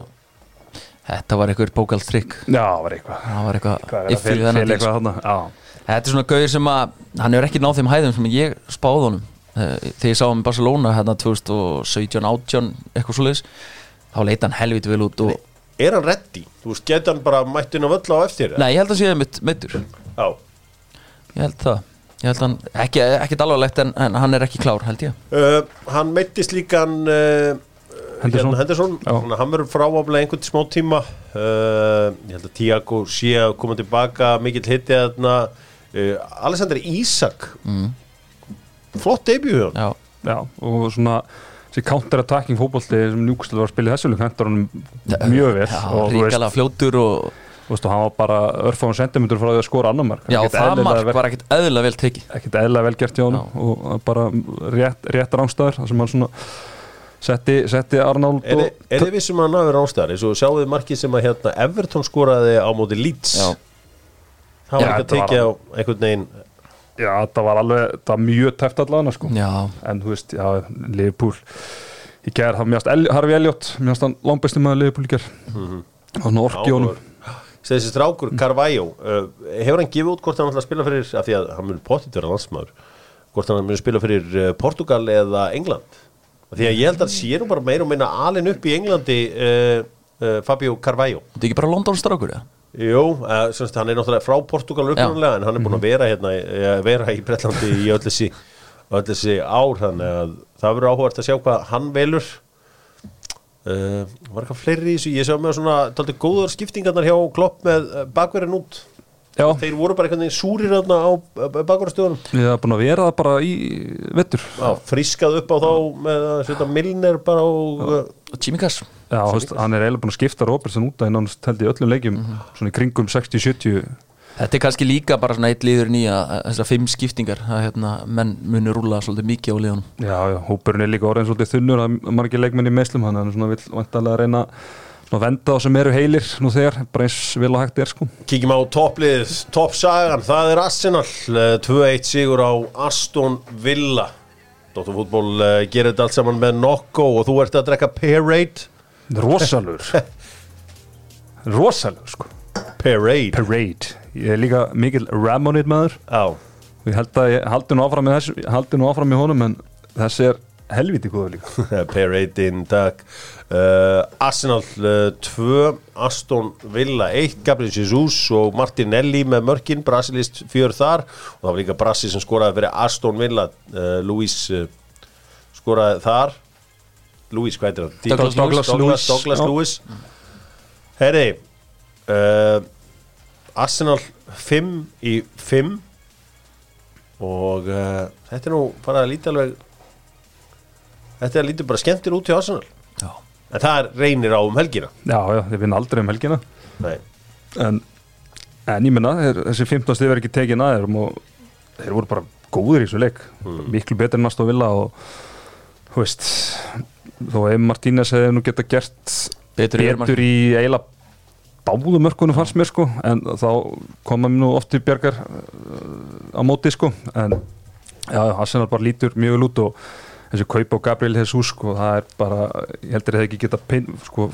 þetta var eitthvað bókald trikk já, það var eitthvað. Það var eitthvað er það fel þennan Þetta er svona gauðir sem að hann hefur ekki náð þeim hæðum sem ég spáði honum. Eh, þegar ég sá hann í Barcelona hérna 2017, 18 eitthvað svo þá leita hann helviti vel út og er hann reddi? Þú veist, geta hann bara mætt inn á völl á eftir? Nei, ég held að sé mitt meittur Já, Ég held það. Ég held hann, ekki, ekkit alvarlegt en, en hann er ekki klár held ég. Uh, hann meittist líka hann uh, Henderson. hérna, Henderson. Hann verður fráaflega einhvern smá tíma. Uh, ég held að Tiago sé að koma tilbaka mikill hitti þarna. Uh, Alexander Isak. Mm. flott debut Já, já, og svona þessi counter-attacking fótbolti sem Newcastle var að spila í þessu leik hendur hann mjög vel og ríkala fljótur og og hann var bara örfáum sentimentur frá því að skora annar mark. Já, Ekkert það mark vel- var ekkit eðlilega vel tekið. Ekkert eðlilega vel gert hjá hann og bara rétt, rétt rángstæður þar sem hann svona setti, setti Arnold Er, og, er þið vissum að hann hafi rástæðar eins og sjáu þið markið sem að hérna Everton skoraði á móti Leeds? Já. það var Já, ekki að tekið á einhvern veginn já, það var alveg það var mjög tæft allavega sko. Já, en þú veist, já, Liverpool í gerð, það mjögst Harfi Elliot mjögst hann langbæstum með Liverpool í gerð og hann orki honum. Þessi strákur Carvalho uh, hefur hann gefið út hvort hann ætla að spila fyrir af því að hann mun potið vera landsmaður. Hvort hann mun spila fyrir uh, Portugal eða England af því að ég held að sé nú bara meira og minna alin upp í Englandi uh, uh, Fabio Carvalho. Þetta er ekki bara London strákur ja? Jú, uh, semst, hann er náttúrulega frá Portugal upprunalega en hann er búin að vera hérna vera í Bretlandi í öll þessi, ár þannig að það verður áhugast að sjá hvað hann velur. Var eitthvað fleiri í þessu? Ég sá með svona góðar skiptingarnar hjá Klopp með bakverðin út já, þeir voru bara einhvern veginn súrir á bakverðastöðunum ég hef búin að vera það bara í vettur frískað upp á þá með að setja Milner bara og uh, og veist, hann er eiginlega búin að skipta Robertson út að nánast held í öllum leikjum svona í kringum 60-70 Þetta er kannski líka bara svona eitt liður nýja þessar fimm skiptingar að hérna, menn muni rúla svolítið mikið á liðunum. Já, já, hópurinn er líka orðin svolítið þunnur að margir leikmenn í meðslum hann er svona vill vantarlega að reyna venda þá sem eru heilir nú þegar, bara eins vel og hægt er sko Kíkjum á topplið, toppsagan, það er Arsenal, eh, 2-1 sigur á Aston Villa. Dóttarfútból uh, gerir þetta allt saman með Nokko og þú ert að drekka Parade. Rosalur Rosalur sko Parade. Parade Ég er líka mikil Ramonid maður Já, og ég held að ég haldi nú áfram með þessu ég haldi nú áfram með honum en þessi er helviti góður líka Parade in dag. Uh, Arsenal uh, 2, Aston Villa 1, Gabriel Jesus og Martinelli með mörkin, Brasilist fjör þar og það var líka Brasi sem skoraði fyrir Aston Villa, uh, Luis uh, skoraði þar. Luis, hvað heitir hann? Douglas. Douglas, Douglas Já. Lewis Herri uh, Arsenal 5 í 5 og uh, þetta er nú bara lítið alveg þetta er lítið bara skemmtir út hjá Arsenal. Já. en það reynir á um helgina. Já, já, þeir vinna aldrei um helgina. En, en ég menna, þeir, þessi 15 stið verður ekki tekin að þeir og þeir voru bara góður í þessu leik. Miklu betur en Aston Villa og þú veist þó ef Martínez hefði nú geta gert Betur í betur í eiginlega báðu mörkunum fannst mér sko. En þá koma mér nú oft í bjargar uh, á móti sko. En já, Arsenal bara lítur mjög vel út og þessi kaupa á Gabriel Jesus sko, það er bara, ég heldur að það ekki geta pein, sko,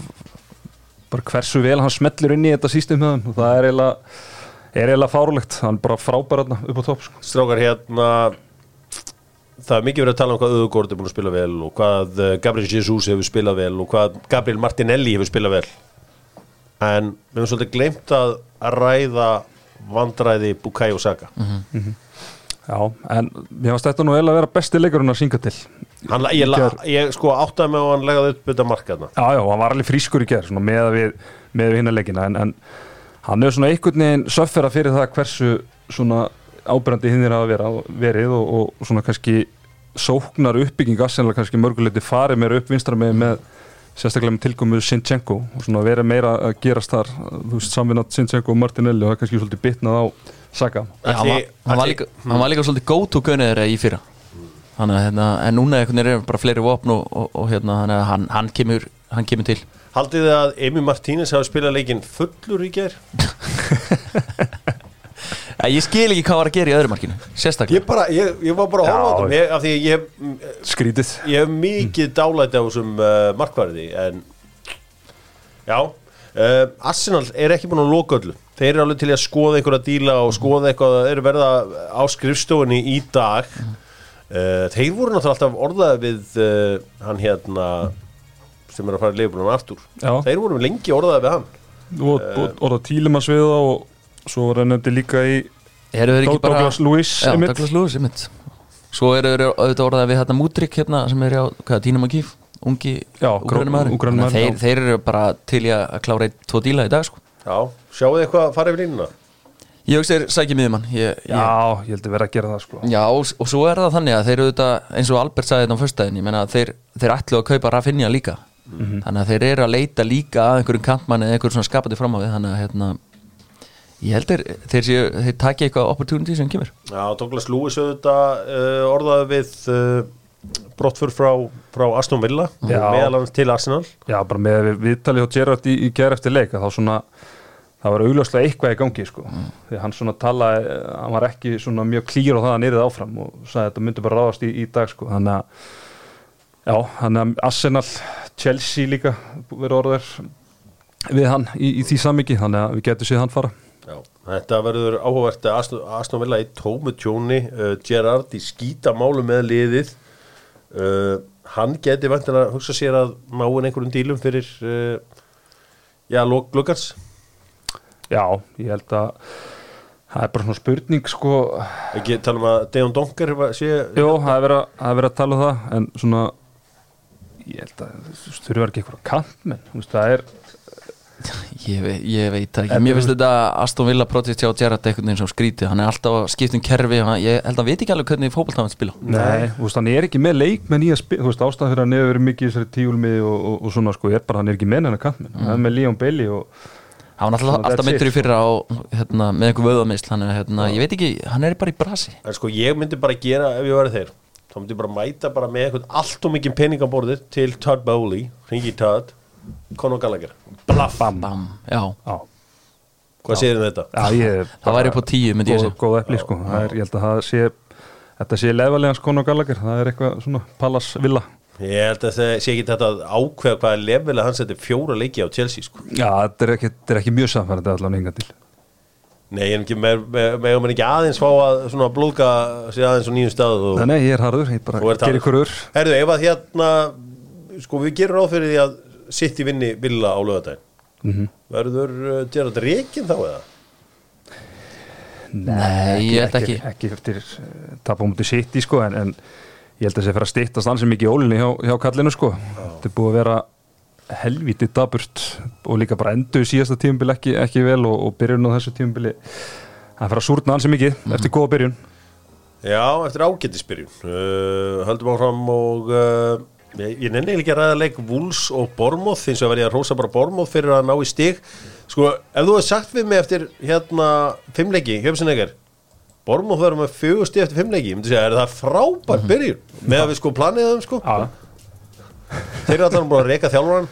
bara hversu vel hann smellur inn í þetta sístum og það er eiginlega, er eiginlega fárulegt hann er bara frábær þarna upp á topp sko. Strákar hérna það er mikið verið að tala um hvað Öðugård er búin að spila vel og hvað eh, Gabriel Jesus hefur spilað vel og hvað Gabriel Martinelli hefur spilað vel. En við höfum svolítið gleymt að ræða vandræði Bukayo Saka Já, en mér fannst þetta nú eiginlega að vera besti leikurinn að synga til. Hann, ég, ég sko áttaði mig að hann legaði upp þetta markaðna. Já, já, hann var alveg frískur í gerð með við, við hinna leikina en, en hann er svona einhvern veginn söffera fyrir það hversu svona ábyrjandi hinnir hafa vera, verið og, og svona kannski sóknar uppbygging aðsennlega kannski mörguleiti farið meira upp vinstra með, með sérstaklega með tilkomu Sinchenko og svona verið meira að gerast þar þú veist, samvinnat Sinchenko og Martinelli og það er kannski svolítið bitnað á Saka. Já, hann, var, hann, var líka, hann var líka svolítið go to gunniður í fyrra. Þannig að hérna, en núna er bara fleiri vopn og, og, og hérna, hann, hann, kemur, hann kemur til. Haldið þið að Emi Martínez hafi spilað leikinn fullur í ger? ja, Ég skil ekki hvað var að gera í öðru markinu Sérstaklega. Ég, bara, ég, ég var bara að horfa á þetta. skrítið. ég hef mikið dálæti á þessum uh, markvarði en já uh, Arsenal er ekki búin að loka öllu þeir eru alveg til að skoða einhverja díla og skoða eitthvað, þeir eru verða á skrifstofunni í dag. Uh, þeir voru náttúrulega alltaf orðaði við uh, hann hérna sem er að fara í leifbúinum aftur Já. þeir voru lengi orðaði við hann. Og, og orða tílum að sviða og svo var hann nefndi líka í Douglas Lewis. Douglas Lewis, einmitt. Svo eru þeir auðvitað orðað við hérna Múdrik hérna sem er á, Dínam og Kíf ungi úgrænumæður þeir, þeir eru bara til að klára einn, tvo díla í dag sko. Já, sjáu þið eitthvað að fara yfir línuna? Ég hugsa þeir sækja miðjumann. Ég, ég, Já, ég held að vera að gera það sko. Já, og, og svo er það þannig að þeir eru auðvitað eins og Albert sagði þetta á föstudaginn, ég menna að þeir, þeir ætlu að kaupa Rafinha líka. Þannig að þeir eru að leita líka að einhverjum kantmann eða einhverjum svona skapandi fram á við þannig að hérna, ég held þeir, þeir, séu, þeir taki eitthvað opportunity sem kemur. Já, Douglas Lewis auðvitað uh, orðaði við uh, brottfur frá, frá Aston Villa Já. meðal hans til Arsenal. Já, bara með við- viðtalið á Gerrard í, í gerð eftir leik að þá svona það var augljóslega eitthvað í gangi sko. Því hann svona talaði, hann var ekki svona mjög klýr á það að hann yrið áfram og sagði að þetta myndi bara ráðast í, í dag sko. Þannig að já, þannig að Arsenal Chelsea líka verið orðar við hann í, í því sammiki þannig að við getum séð hann fara. Já. Þetta verður áhugavert að Aston, Villa í tómu tjóni. Uh, Gerrard í skítamálu með liðið. Uh, hann geti vantilega að hugsa sér að ná inn einhverjum dílum fyrir uh, já, lok gluggans Já, ég held að það er bara svona spurning sko. Ekki tala um að Dejon Donker sé Jó, það er verið að, að tala um það en svona ég held að þú þurfa ekki eitthvað kantmenn þú veist, það er Ég, ve ég veit það ekki, mér finnst þetta Aston Villa project hjá Gerrard einhvern veginn sem skrítið. Hann er alltaf að skipta um kerfi hann, ég held að hann veit ekki alveg hvernig fótballtafan spila Nei, þú veist, hann er ekki með leikmenn í að spila, þú veist, ástæðan fyrir að hann hefur verið mikið í þessari tíulmi og, og, og svona, sko, er bara, hann er ekki með hennar kantmenn, hann er með Leon Bailey og, hann var alltaf, alltaf myndur í sko. fyrra á, hérna, með einhver vöðamisl hann hérna, ég veit ekki, hann er bara í brasi. En sko ég myndi bara gera ef ég væri þeir þá myndi ég bara mæta bara með eitthvað allt og mikið pening á borðið til Todd Bowley ringi Todd, Conor Gallagher. Blaff, hvað segir þið þetta? já, ég það væri upp á tíu myndi ég góð, segja. góð epli, sko, það er, ég held að það sé þetta sé lefalegans Conor Gallagher það er eitthvað svona Pallas Villa Ég held að það sé ekki þetta að ákveða hvaða level að hann seti fjóra leiki á Chelsea sko. Já, þetta er ekki, þetta er ekki mjög samfærandi allan enga til Nei, ég er ekki með, með, með, með ekki aðeins fá að svona blóðka sig aðeins á nýjum stað og, Nei, nei, ég er harður, ég bara er gerir ykkur ur Herðu, ef að hérna sko við gerum ráð fyrir því að sitt í vinni villa á lögadaginn Mhm. verður uh, Gerard Rekin þá eða? Nei, ég held ekki Ekki eftir uh, tapa mútið sitt í sko en, en ég held að það sé fyrir að stýttast ansið mikið í ólinni hjá, hjá kallinu sko. Þetta er búið að vera helviti daburt og líka bara endur síðasta tímubili ekki, ekki vel og, og byrjun á þessu tímubili það fyrir að súrna ansi mikið eftir góða byrjun. Já, eftir ágættisbyrjun uh, Höldum áfram og uh, ég, ég nenni ekki að ræða leik Wools og Bormoth eins og að verði að rósa bara Bormoth fyrir að ná í stig. Sko, ef þú hefði sagt við mig eftir hérna fimmleiki, hjöfsinleikar Bormoth verður með fjögur stig eftir fimmleiki ég myndi segja, er það frábær byrjun? Með að við sko planið þeim sko. Já, Þeir eru allan búin að reyka þjálfaran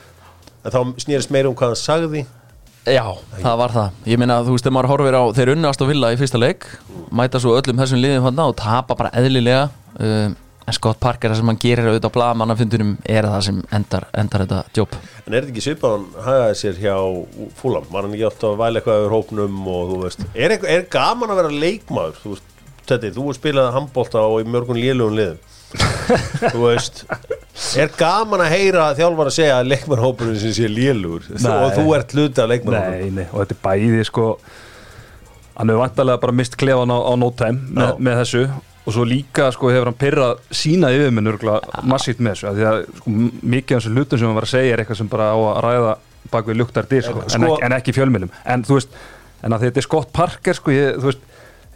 en þá snýrist meira um hvað hann sagði. Já, það var það. Ég meina, þú veist, þegar maður horfir á þeir unnast og vilja í fyrsta leik mæta svo öllum þessum liðum hann og tapa bara eðlilega. Uh, en Scott Parker, það sem hann gerir auðvitað á blagamannafundunum er það sem endar, endar þetta jobb. En er þetta ekki svipaðan hagaði sér hjá fúlam? Var hann ekki átt að væla eitthvað yfir hópnum og þú veist, er, eitthvað, er gaman að vera leikmaður? Þú veist, þetta, þú er spilað handbólta og í mörgun lélugum liðum. Þú veist, er gaman að heyra þjálfar að segja að leikmannhópurinn sem sé lélugur? Og þú ert hluti af leikmannhópurinn Nei, nei, og þetta er bæði sko hann hefur vantarlega bara mist klefan á, á no time með, með þessu og svo líka sko hefur hann pyrrað sína yfirmenn örgulega massíft með þessu því að sko, mikið af þessu hlutum sem hann var að segja er eitthvað sem bara á að ræða bak við luktar dyr sko, en, Sko- ekki, en ekki fjölmjölum en þú veist, en að þetta er Scott Parker sko, ég, þú veist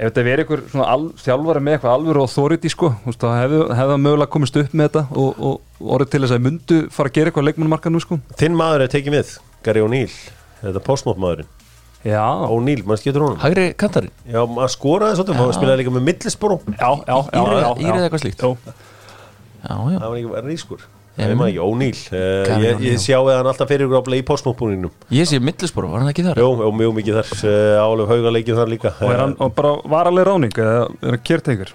ef þetta verið einhver svona al, þjálfari með eitthvað alvöru authority sko, þú veist, þá hefðu hann mögulega komist upp með þetta og, og, og orðið til þess að myndu fara að gera eitthvað leikmannumarkanu sko. Þinn maður er tekið við, Gary O'Neill Þetta postmót maðurinn, Já, O'Neill, maður skiptur honum Hægri kantarinn, Já, maður skoraði svolítið, maður spilaði líka með millisboró já, já, já, Írið- já, já. Eitthvað slíkt. Jó. já, já Það var Já. Það er maður ekki, O'Neill uh, Ég, ég sjáði hann alltaf fyrir ykkur í postmótbúninum Ég sé millisbóru, var hann ekki þar? Jó, og mjög mikið þar, uh, álef haugaleikin þar líka Og hann og bara varaleg ráning eða er hann kértegur?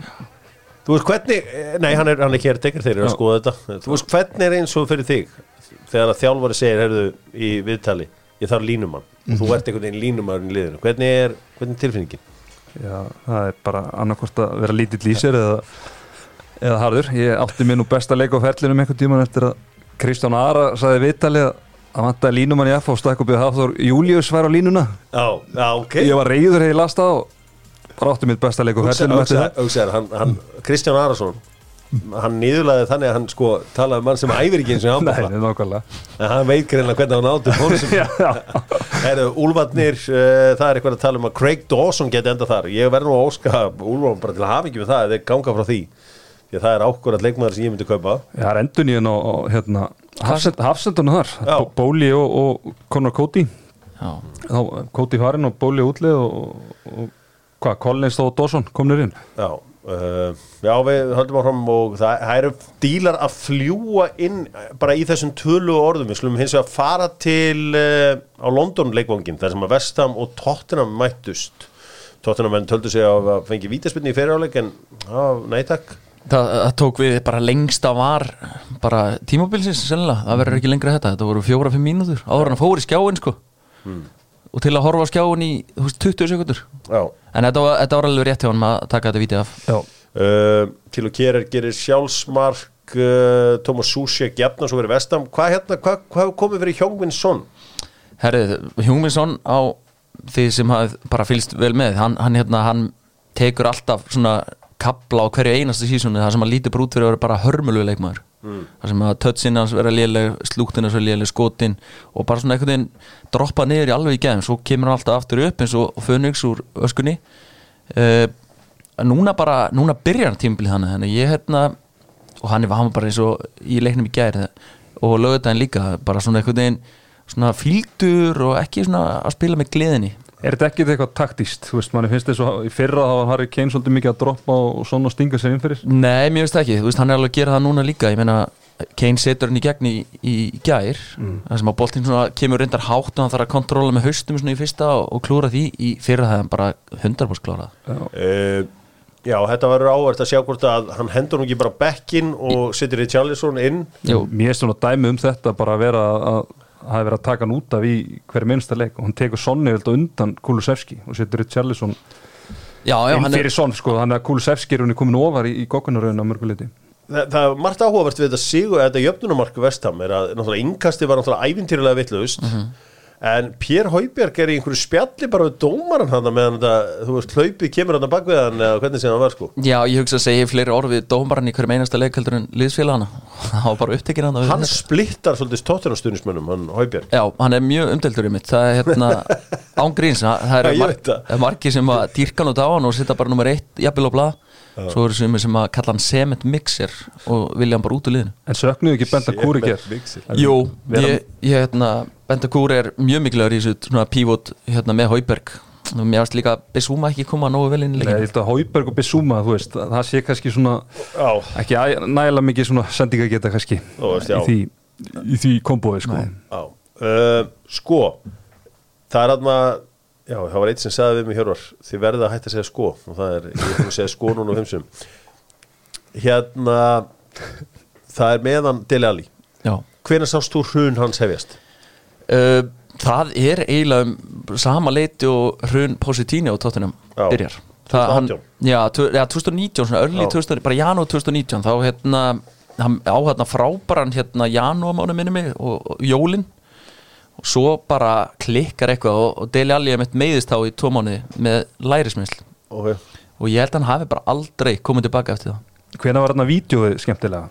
Þú veist hvernig, eh, nei hann er, er eru að Já. skoða þetta Þú veist hvernig er eins og fyrir þig Þegar þjálfari segir, heyrðu, í viðtali Ég þarf línumann og þú ert einhvern veginn línumann í liðinu Hvernig er, hvernig er tilfinningin? Já, það er bara annarkvort að vera lítill í sér eða, eða harður. Ég átti mér nú besta leik á ferlinum einhvern tíman eftir að Kristján Ara saði viðtali að vantaði línumann í F og stakk upp í Hafþór Július var á línuna. Já, já, ok Ég var reyður þegar ég las það og bara átti mér besta leik á ferlinum Kristján Arason Hann nýðurlaði þannig að hann sko talaði um mann sem æfir ekki eins og Nei, handbóla nákvæmlega. En hann veit greinlega hvernig hann átti fólksum. Herru, Úlfarnir, uh, það er eitthvað að tala um að Craig Dawson geti enda þar Ég verð nú að óska Úlfar bara til að hafa ekki við það eða ganga frá því Því að það er ákvörðat leikmaður sem ég myndi kaupa Já, það er endun í henn á, á hérna, hafsend, hafsendunum þar. Bóli og, og Conor Cody. Cody farinn og Bóli útlið og, og hvað, Collins og Dawson komnir inn. Já, uh, já við höldum áfram og það, það eru dílar að fljúa inn bara í þessum tölu orðum. Við skulum hins vegar fara til uh, á London leikvangin þar sem að Vestham og Tottenham mættust. Tottenham menn töldu sig að fengi vítaspinni í fyriráleik en á, nei takk. Það, það tók við bara lengsta var bara tímabilsins sennilega, það verður ekki lengra þetta. Þetta voru fjóra-fimm mínútur, áður en að fór í skjáin sko og til að horfa á skjáin í veist, 20 sekundur Já, en þetta var, þetta var alveg rétt hjá hann að taka þetta vítið af. Uh, til og kerir gerir sjálfsmark uh, Thomas Susek jafna svo verið Vestham hvað hérna, hvað hefur komið fyrir Hjóngvin Son? Herrið, Hjúminsson á því sem hafði bara fylgst vel með hann, hann, hérna, hann tekur alltaf svona kapla á hverju einasta sísoni það sem hann lítur bara út fyrir að vera bara hörmulegu leikmaður mm. það sem að tötsin hans vera léleg slúktin hans vera léleg, skotin og bara svona einhvern veginn droppa niður í alveg í geðum svo kemur hann alltaf aftur upp eins og Fönix úr öskunni. Uh, núna bara, núna byrjar hann tímabilið hann þannig ég hérna og hann var bara eins og í leiknum í gæri og lögðaðin líka bara svona einhvern veginn svona fíldur og ekki svona að spila með gleðinni Er þetta ekki eitthvað taktíst? Þú veist, manni finnst að í fyrra þá var Harry Kane svolítið mikið að droppa og svona stinga sér inn fyrir. Nei, mér finnst það ekki, þú veist, hann er alveg að gera það núna líka. Ég meina, Kane setur hann í gegn í, í, gær, það sem að boltinn svona kemur reyndar hátt og hann þarf að kontróla með haustum svona í fyrsta og, og klúra því. Í fyrra það hann bara 100% klárað. Uh, já, þetta verður ávert að sjá hvort að hann hendur nú ekki bara bekkin og setur í Charlison inn. Jú, Mér er svona dæmi um þetta bara að vera að hafi verið að taka hann út af í hverju minnsta leik. Og hann tekur Sonni vilt undan Kulusevski og setur Richarlison inn fyrir er Sonn sko, þannig að Kulusevski er henni komin ofar í, í goggunaröðinu á mörguleiti Þa, það er margt áhugavert við þetta sigur þetta jöfnunumark Vestham er að náttúrulega innkasti var náttúrulega ævintýrlega vitlaust en Pér Hauberg er í einhverju spjalli bara við dómaran hann meðan þetta, þú veist, hlaupið kemur hann bak við hann eða hvernig sem hann var sko. Já, ég hugsa að segja fleiri orð við dómaran í hverjum einasta leik heldur en liðsfélagana. Það var bara upptekinn hann hann splittar svolítið stóttunarstunismönnum hann Hauberg. Já, hann er mjög umdeldur í mitt. Það er hérna ángríns Það er ég mar margir sem að dýrka hann út á hann og setja bara nummer eitt jafnvel á blað. Svo eru sem, sem að kalla hann cement mixer og vilja hann bara út úr liðinu. En söknuðu ekki benda kúri ger Jú, ég, ég hérna Benda Kúr er mjög mikilvægur í þessu pívot hérna með Hauberg. Og mér varst líka Besúma ekki koma nógu vel inn í Nei, leikin held að Hauberg og Bissúma, þú veist það sé kannski svona, Já, ekki nægilega mikið svona sendinga geta kannski Þú veist, í því, í því kombói sko. uh, Sko, það er hann Já, það var eitt sem sagði við mig Hjörvar Þið verðið að hætta að segja sko og það er, ég er að segja sko núna á heimsum. Hérna Það er meðan Dele Alli. Hvenær sást þú hrun hans hefjast? Uh, Það er eiginlega um sama leiti og hrun Positini á tóttunum byrjar Það, hann, 2018. já, já, 2019, svona örli Já. 2000, bara janúar 2019 þá hérna, hann á hérna frábæran hérna janúar mánu minni mig og, og jólin og svo bara klikkar eitthvað og, og Deli Alli er mitt meiðist á í tvo mánuði með lærismissl Okay. og ég held að hann hafi bara aldrei komið tilbaka eftir það Hvenær var þarna vídjóið skemmtilega?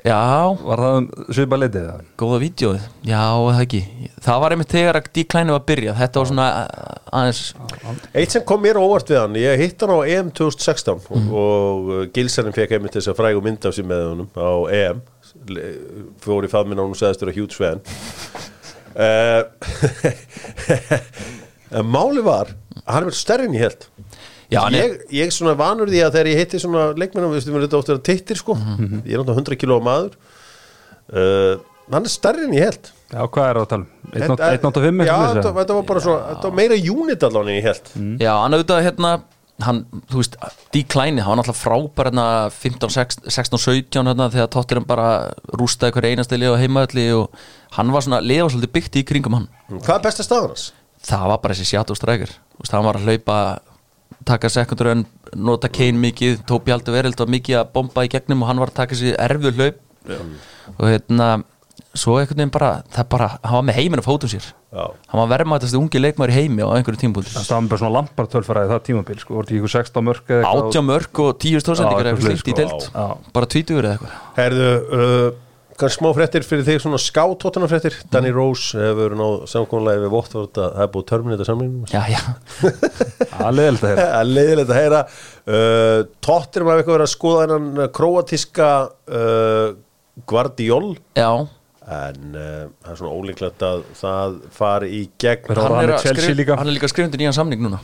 Já, Var það um svipa leitið það? góða vídjóið Já, það ekki. Það var einmitt þegar að díklæni var að byrja Þetta var svona aðeins Eitt sem kom mér óvart við hann Ég hitt hann á EM 2016 og, og uh, Gilsarinn fekk einmitt þess að frægu mynd af sér með honum á EM fór í faðminn á hún og sagðist vera huge fan. Uh, en Máli var að hann er verið stærri en ég held Já, er- ég, ég svona vanur því að þegar ég hitti svona leikmennum, við veistum við þetta oft vera tittir sko. Ég er náttúrulega 100 kílóa maður. Uh, hann er stærri en ég held. Já, hvað er það að tala um? Þetta- 1.85 Já, þetta, var bara svo, þetta var meira unit allan en ég held. Já, hann auðvitað hérna hann, þú veist, díklæni hann var náttúrulega frábær hérna 15, 16, 16 17 hérna þegar tóttir hann bara rústaði hver einasta lið og heimaðalli og hann var svona, liða var svolítið byggt í kringum hann. Hvað er besta staðan hans? það var bara þessi sját og strækir Þú veist, hann var að hlaupa taka sekundur en nota Kane mikið Tóbi Haldur Verild var mikið að bomba í gegnum og hann var að taka þessi erfu hlaup. Og hérna svo einhvern veginn bara, það bara, hann var með heiminn á fótum sér. Já, hann var verðmættast ungi leikmaður í heimi á einhverju tímpúti Það var bara svona lampar tölfræði það tímabil sko, voru ekki ykkur 16 mörg eða eitthvað? Átjá mörg og tíu stórsendingar Já, eitthvað slíkt í sko, deilt já. bara tvítugur eða eitthvað. Herðu uh, kannski smá fréttir fyrir þig svona skátóttuna fréttir Danny Rose hefur náð samkvæmlega við Votvort að það er búið törminita samlingum já, já, Það er leiðilegt að heyra. Það er leiðilegt að heyra. Uh, Tottir maður eitthvað verið að skoða hennan króatíska uh, Guardiol. Já. En uh, það er svona ólíklegt að það fari í gegn. Hann hann er, að skrif, líka? hann er líka skrifundur nýjan samning núna.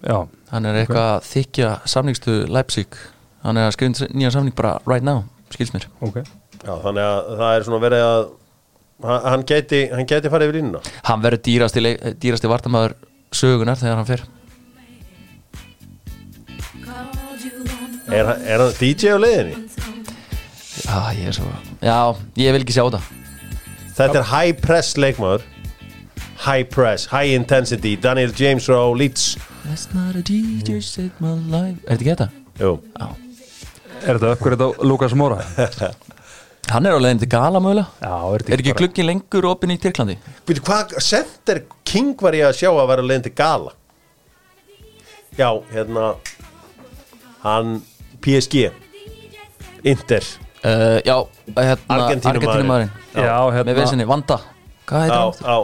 Já, hann er eitthvað að þykja samningstu Leipzig. Hann er að skrifa nýjan samning bara right now, skils mér. Ok Já, þannig að það er svona verið að hann- geti, hann geti farið yfir línuna. Hann verður dýrasti, leik- dýrasti vartamæður sögunar þegar hann fer. Er, er hann DJ á leiðinni? já, ég er svo já, ég vil ekki sjá það Þetta er high press leikmaður. High press, high intensity. Daniel James frá Leeds. That's not a DJ saved my life. Er þetta ekki þetta? Jú, Er þetta uppgörð á Lukas Móra? Hann er á leiðin til gala mögulega Já, er Er ekki glukkin lengur opinn í Tyrklandi? Býtu, hvað Center King var ég að sjá að vera leiðin til gala Já, hérna Hann PSG Inter Uh, já, hérna Argentínumaðurinn. Argentínumaðurinn. Já, hérna- Með vesinni, Vanda Hvað heitir á, hann? á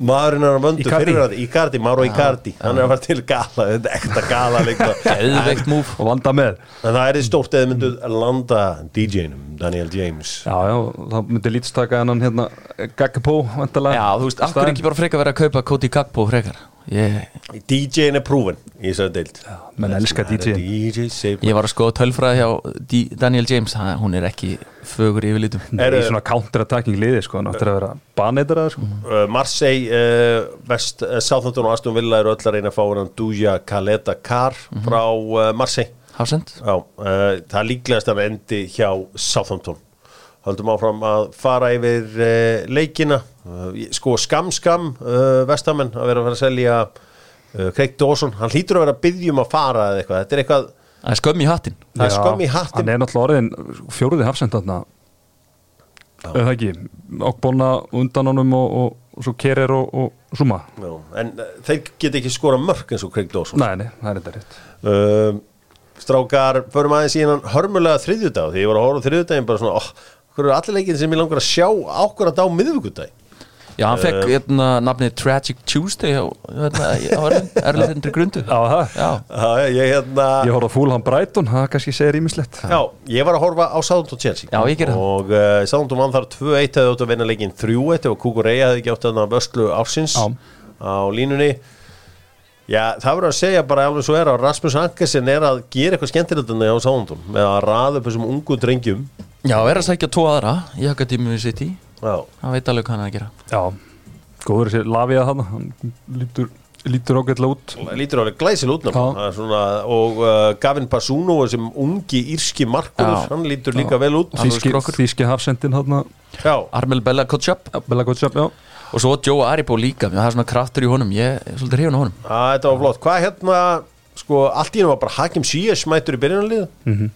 maðurinn er að vöndu Icardi. fyrir að Icardi, Mauro Icardi. Hann er að fara til gala, þetta er ekta gala líka Geðveikt múf Og vanda með. En það er því stórt eða myndu landa DJ-num, Daniel James. Já, já, þá myndi lítstaka hennan hérna Gagapó, vantalega Já, þú veist, akkur ekki bara frekar vera að kaupa Cody Gagbo frekar Ég, DJ-in er prúven í þessari deild. Menn elska DJ DJ ég var að skoða tölfræði hjá D Daniel James hann, Hún er ekki fögur yfirlitum. Nei, Eru- í svona counter-attacking liði sko, náttur að vera baneitur að sko uh, Marseille, uh, West, uh, Southampton og Aston Villa eru öll að reyna að fá hann Duja Kaleta Kar frá uh, Marseille. Hafsend? Já, uh, það er líklegast að endi hjá Southampton. Haldum áfram að fara yfir uh, leikina Sko skam skam uh, Vestamenn að vera að fara að selja uh, Craig Dawson, hann hlýtur að vera að byggjum að fara eða eitthvað, þetta er eitthvað Það er skömm í hattin Það er skömm í hattin. Hann er náttúrulega orðin fjóruði hafsend þarna eða ekki? Okkbólna undan honum og, og, og svo Kerir og, og Zuma. Já, en uh, þeir get ekki skora mörg eins og Craig Dawson. Nei, nei, það er þetta rétt. Um, Strákar, förum aðeins í hennan hörmulega þriðjudag. Því ég var að horfa á þriðjudaginn bara svona oh, Hvað eru allir leikinn sem ég langar að sjá ákvörðað á miðvíkudag Já, hann fekk hérna nafnið Tragic Tuesday á hérna, erlendri grundu. Já, ég hérna Ég horfði á Fúlham Brighton, það kannski segir ímislegt Já, ég var að horfa á Southampton Chelsea. Já, ég gerði það. Og uh, Southampton vann þar 2-1 hefði átt að vinna leikinn 3-1 ef Kukureya hefði ekki átt að vörslu ársins Já. á línunni. Já, það verður að segja bara alveg svo er að Rasmus Ankersen er að gera eitthvað skemmtilegt á Southampton með að raða upp þessum ungu drengjum. Já er að sækja tvo aðra í Akademi City hann veit alveg hvað hann er að gera. Já, góður þessi Lavia þarna? Hann lítur, lítur ágætlega út. Lítur alveg glæsil út Já. svona, og uh, Gavin Pasuno sem ungi írski markur Já. hann lítur líka vel út. Þíski, þíski hafsendin Já, Armel Bella já og svo Joe Aribo líka það er svona kraftur í honum, ég er svolítið hrifun á honum. Að, þetta var flott. Hvað hérna, sko, allt í hennu var bara Hakim Ziyech mættur í byrjunarlið Mhm.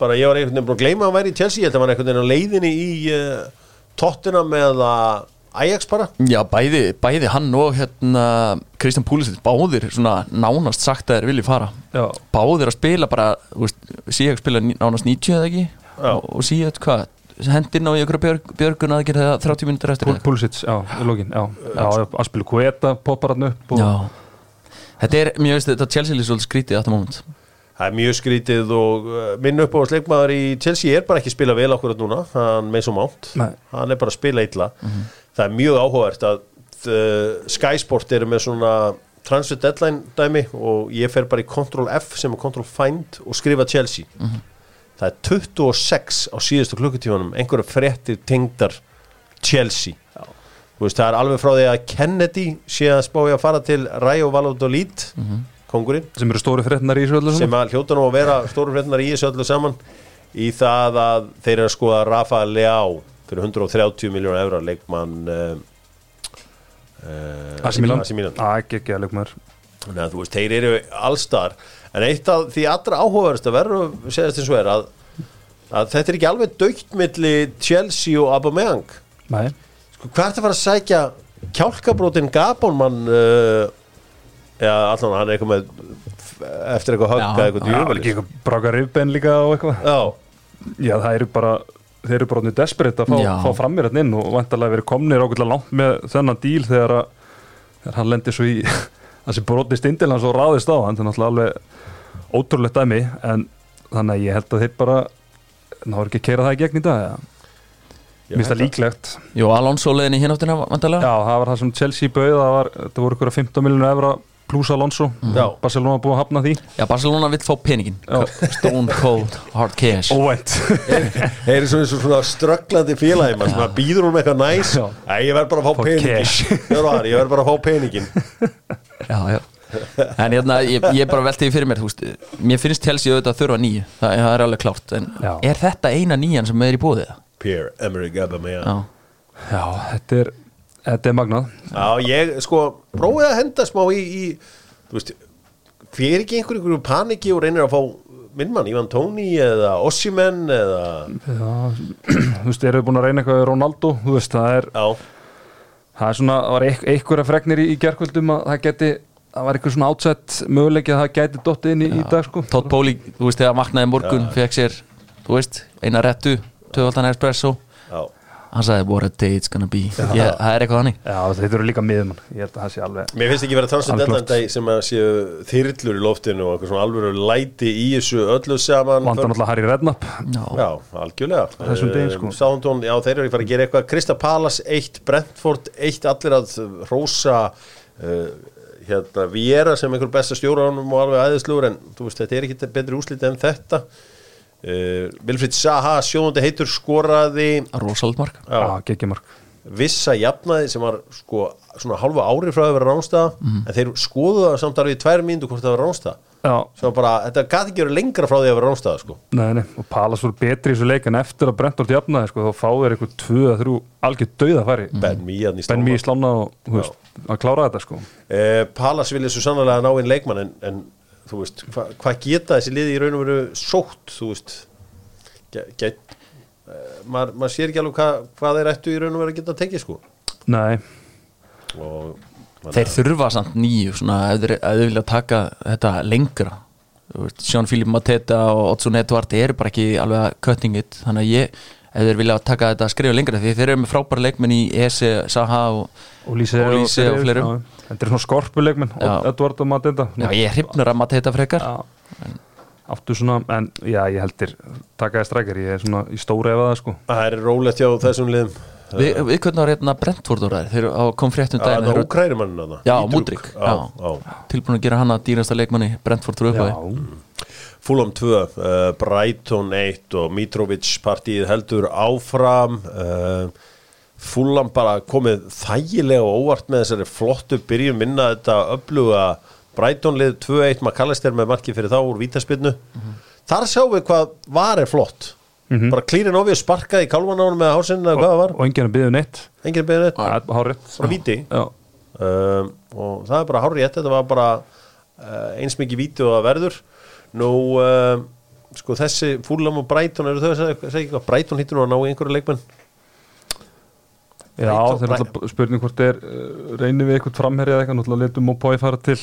bara ég var einhvern veginn búin að gleyma að hann væri í Chelsea. Ég held að hann var einhvern veginn á leiðinni í uh, tóttina með uh, Ajax bara? Já, bæði, bæði hann og hérna Kristján Púlisitt, báðir svona nánast sagt að þeir vilji fara. Já, báðir að spila bara, síðan spila nánast 90 eða ekki? Já. og, og síðan, hvað, hendin á ykkur björg, björgun að gera það 30 minnir eftir? Pulisic, já, í lógin Já, já, já. Aspil Kueta poppar hann upp og, Já. Þetta er, mér veist, þetta Chelsea er svolítið skrítið á þetta moment það er mjög skrítið og uh, minn upp á sleikmaður í Chelsea er bara ekki að spila vel okkur núna, hann svo mátt Nei. hann er bara að spila illa. Það er mjög áhugavert að uh, Sky Sport eru með svona transfer deadline dæmi og ég fer bara í Ctrl F sem er Ctrl Find og skrifa Chelsea. Það er 26 á síðustu klukkutímanum einhverja fréttir tengdar Chelsea. Þú veist, það er alveg frá því að Kennedy sé að spája að fara til Rayo Valladolid kongurinn sem eru stóri fréttinar í þessu öllu sem saman. að hljóta nú að vera stóru fréttinar í þessu öllu saman í það að þeir eru að skoða Rafa Leao fyrir 130 miljónu evra leikmann uh, uh, AC Milan. AC Milan. Á, ekki, ekki að leikmaður. Þannig að þú veist, þeir eru allstar. En eitt af því allra áhugaverst að verður að segja þess að, að þetta er ekki alveg dögt milli Chelsea og Aubameyang. Nei, sko, hvað er þetta að fara að sækja kjálkabrótin Gabonmann uh, já, allan hann er eitthvað með eftir eitthvað högga Já, eitthvað það er ekki djúvelis eitthvað braka rifbein líka og eitthvað. Já, Já, það eru bara þeir eru bara orðnir desperate að fá, Já. fá fram mér hérna inn og vantarlega verið komnir ákveðlega langt með þennan díl þegar, að, þegar hann lendir svo í þessi brotni stindil hans og ráðist á hann er náttúrulega alveg ótrúlegt dæmi en þannig að ég held að þeir bara náður ekki að keira það í gegn í dag ja. Mér finnst það að- líklegt. Jú, Alonso leiðin í hináttina vandalega Já, það var það sem Chelsea bauð það, var, það voru ykkur 15 miljónu evra pluss Alonso. Já. Barcelona búið að hafna því. Já, Barcelona vill fá peningin. Stone cold, hard cash. Óvænt. Þeir eru svona, svona strögglandi félagi að býður hún með eitthvað næs. Æ, ég verð bara að fá peningin þar, ég verð bara að fá peningin Já, já. En hérna, ég, ég bara velti því fyrir mér veist, Mér finnst Chelsea auðvitað að þurfa nýju. Það, það er alveg klárt En Já. er þetta eina nýjan sem er í búið? Pierre-Emerick Aubameyang. Já, Já, þetta er, þetta er magnað. Já, ég sko prófið að henda smá í, í þú veist, hver er ekki einhver einhverju paniki og reynir að fá minnmann, Ivan Tóni eða Ossimen eða, Já, þú veist, eru búin að reyna eitthvað við Ronaldo, þú veist, það er já, það er svona, það var einhverja fregnir í, í gerkvöldum að það geti það var eitthvað svona átsett möguleiki að það gæti dottið inn í, í dag, sko. Todd Bowley, þú veist, þegar vaknaði morgun Fekk sér, þú veist, eina rettu Tvöfaldan espresso. Já Hann sagði, what a day it's gonna be. Ég, Það er eitthvað hannig Já, þetta eru líka miðumann, ég held að það sé alveg Mér finnst ekki verið að transfer Alveg deadline klárt. dag sem að séu þyrlur í loftinu og alveg læti í þessu öllu saman. Vandan alltaf Harry Redknapp. Já, Já, algjörlega. Þessum degi, sko. Southampton, já, þeir eru að fara að gera eitthvað. Krista Palace 1, Brentford 1 allir að rósa uh, hérna, Viera sem einhver besta stjóranum og alveg æðislugur en þú veist, þetta er ekki betri úsliti en þetta Vilfrid Saha sjóðandi heitur skoraði Rosald mark. Já, Já, geggjumark vissa jafnaði sem var sko svona halva ári frá að vera ránstæða en þeir skoðuðu það samt alveg í tvær mínútu hvort það var ránstæða Já, svo bara, þetta gæti ekki verið lengra frá því að vera ránstæða sko. Nei, nei, og Palas voru betri í þessu leik en eftir að Brentford jafnaði, sko, þá fáður eitthvað tvö að þrjú algjör dauða færi Ben í Ben Mí sláma slána og, þú veist, að klára þetta, sko. Eh, Palas vilja svo sannlega ná inn leikmann en, en þú veist, hva, hvað geta þessi liði í raun og veru sótt þú veist? Get, get, uh, maður, maður sér ekki alveg hvað, hvað þeir ættu í raun og veru að geta tekið sko. Nei, og Þeir þurfa samt nýju svona, ef þeir, ef þeir vilja taka þetta lengra. Sean Philip Mateta og Otsun Edvard eru bara ekki alveg að cutting it. Þannig að ég, ef þeir vilja taka þetta skrifa lengra því þeir eru með frábæra leikmenn í Ese, Saha og og Lýse Og Lýse og fleirum. Já, Þetta er svona skorpuleikmenn Já. Edvard og Matenda já, ég hrifnur að Mateta frekar Já. áttu svona, en já, ég heldur takaði strækjar, ég er svona í stóra efa það sko Það er rólegt hjá þessum liðum Vi, Við hvernig var hérna Brentford þeir kom frétt um Það daginn er þeir eru ókræri mannin að það Já, já, já. já. tilbúin að gera hana dýrasta leikmanni Brentford úr upphafi Fulham 2, uh, Brighton 1 og Mitrovic partíð heldur áfram uh, Fulham bara komið þægilega og óvart með þessari flottu byrjum minna þetta öfluga Brighton lið 2-1 McAllister með marki fyrir þá úr vítaspinnu þar sjáum við hvað var er flott. Bara klýrin ofið sparkaði í kálvanánum með hásinn eða hvað það var, og enginn að byggja neitt. Enginn beðið þetta Það er hárið bara víti. Um, og það er bara hárið þetta var bara uh, eins mikið víti og það verður nú um, sko þessi Fúlam og Brighton eru þau að segja, eitthvað? Brighton hittur nú að ná í einhverju leikmenn. Já, það er náttúrulega spurning hvort er uh, reynir við eitthvað framherja eða eitthvað? Náttúrulega letum og pói fara til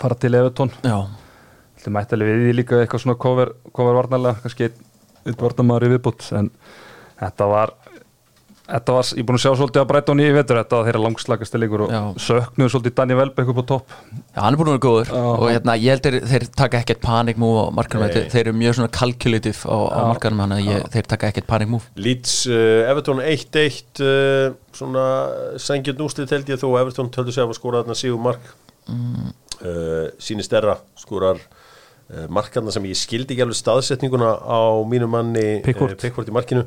fara til Evertón Það mætti alveg við því líka eitthvað svona cover, cover varnarlega, kannski einn varnarmaður í viðbútt en þetta var þetta var, ég er búin að sjá svolítið að Brighton í vetur þetta þeirra langslagasti leikur og Já. söknuðu svolítið Danny Welbeck upp á topp. Já, hann er búin að vera góður. Já. og hérna, ég held þeir, þeir taka ekkert panic move á markanum, þeir, þeir eru mjög svona calculative á, á markanum, þannig að þeir taka ekkert panic move. Leeds uh, Everton 1-1 uh, svona sengjum nústið held ég þó. Everton töldu sig að skora þarna Sigur Mark. Mm. uh, síni stærra skorar uh, markarna sem ég skildi ekki alveg staðsetninguna á mínu manni Pickford. uh, Pickford í markinu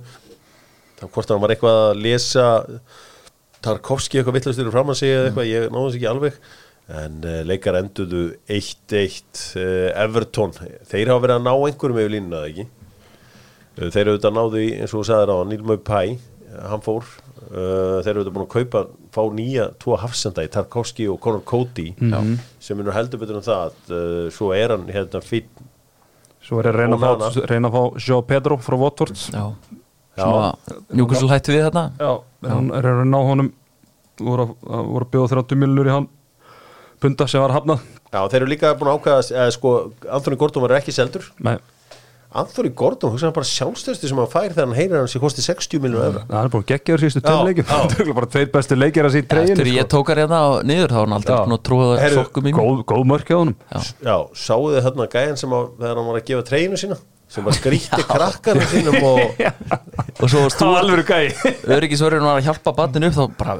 þá hvort hann var eitthvað að lesa Tarkovski eitthvað vittlastur fram að segja eitthvað, ég náðu þess ekki alveg. En uh, leikar enduðu 1-1 uh, Everton. Þeir hafa verið að ná einhverjum yfir línuna ekki? Uh, þeir eru auðvitað náðu í, eins og þú sagðir á Níl Möy Pæ, hann fór. Uh, þeir eru auðvitað búin að kaupa fá nýja tvo hafsenda í Tarkovski og Conor Cody sem er nú heldur betur um það uh, svo er hann hérna fýtt Svo er að reyna að fá, reyna að fá Joe Pedro frá að Newcastle hætti við þarna? Já, hann er að ná honum. Voru að, að voru að bjóða 30 miljonur í hann. Punda sem var hafnað. Já, þeir eru líka búin að ákvæða eða sko, Anthony Gordon var ekki seldur. Nei, Anthony Gordon, hugsa hann bara sjálfstöðstu sem hann fær þegar hann heyrir hann sér kosti 60 miljonar evra. Hann er búin að gegja þér síðustu Já, tveim leikjum. já. Þetta er bara tveir bestu leikir að síðan Eftir treyjum ég tók hann hérna á- niður þá hann aldrei að trúa Heyrðu, sokkum mín góð, góð mörk hjá honum. Já, sáuðu þið hérna gæjan sem að, þegar hann var að gefa treyinu sína sem var skrýtti krakkana sínum og og svo stúar alveg gæi. Öryggisverðin var að hjálpa batninu upp þá bara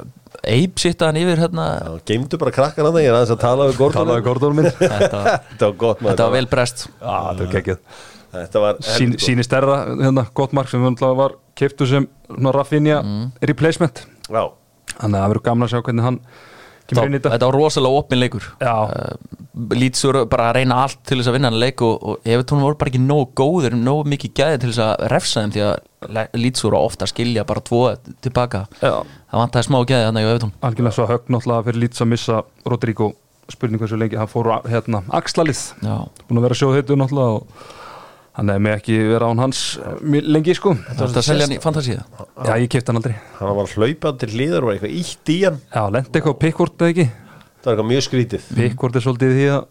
eip sitta hann yfir hérna. Já, geymdu bara krakkana það, ég er aðeins að tala við Gordon Talaði Gordon minn. Þetta, Þetta var gott maður. Þetta var vel brest. Sín, heldur gott. Síni stærra, hérna, gott mark sem var keiptu sem svona Rafinha replacement. Já, Þannig að það verður gaman að sjá hvernig hann Þetta var rosalega opin leikur. Já, Lítsur bara að reyna allt til þess að vinna hann leik og, og Evertón voru bara ekki nógu góður nógu mikið gæði til þess að refsa þeim því að Lítsur ofta skilja bara tvo tilbaka. Já, það vantaði smá gæði hann í Evertón algjörlega svo högg náttúrulega fyrir lítið að missa Rodrigo. Spurning hversu lengi, hann fór á, hérna axlalið, búin að vera sjóð heitu náttúrulega og hann hefði mig ekki vera án hans eh, lengi sko. Það var að selja hann í fantasíða Já, ég kefti hann aldrei. Hann var hlaupað til hlýðar og eitthvað ítt í hann. Já, lendi eitthvað á Pickford eða ekki? Það var eitthvað mjög skrítið. Pickford er svolítið því að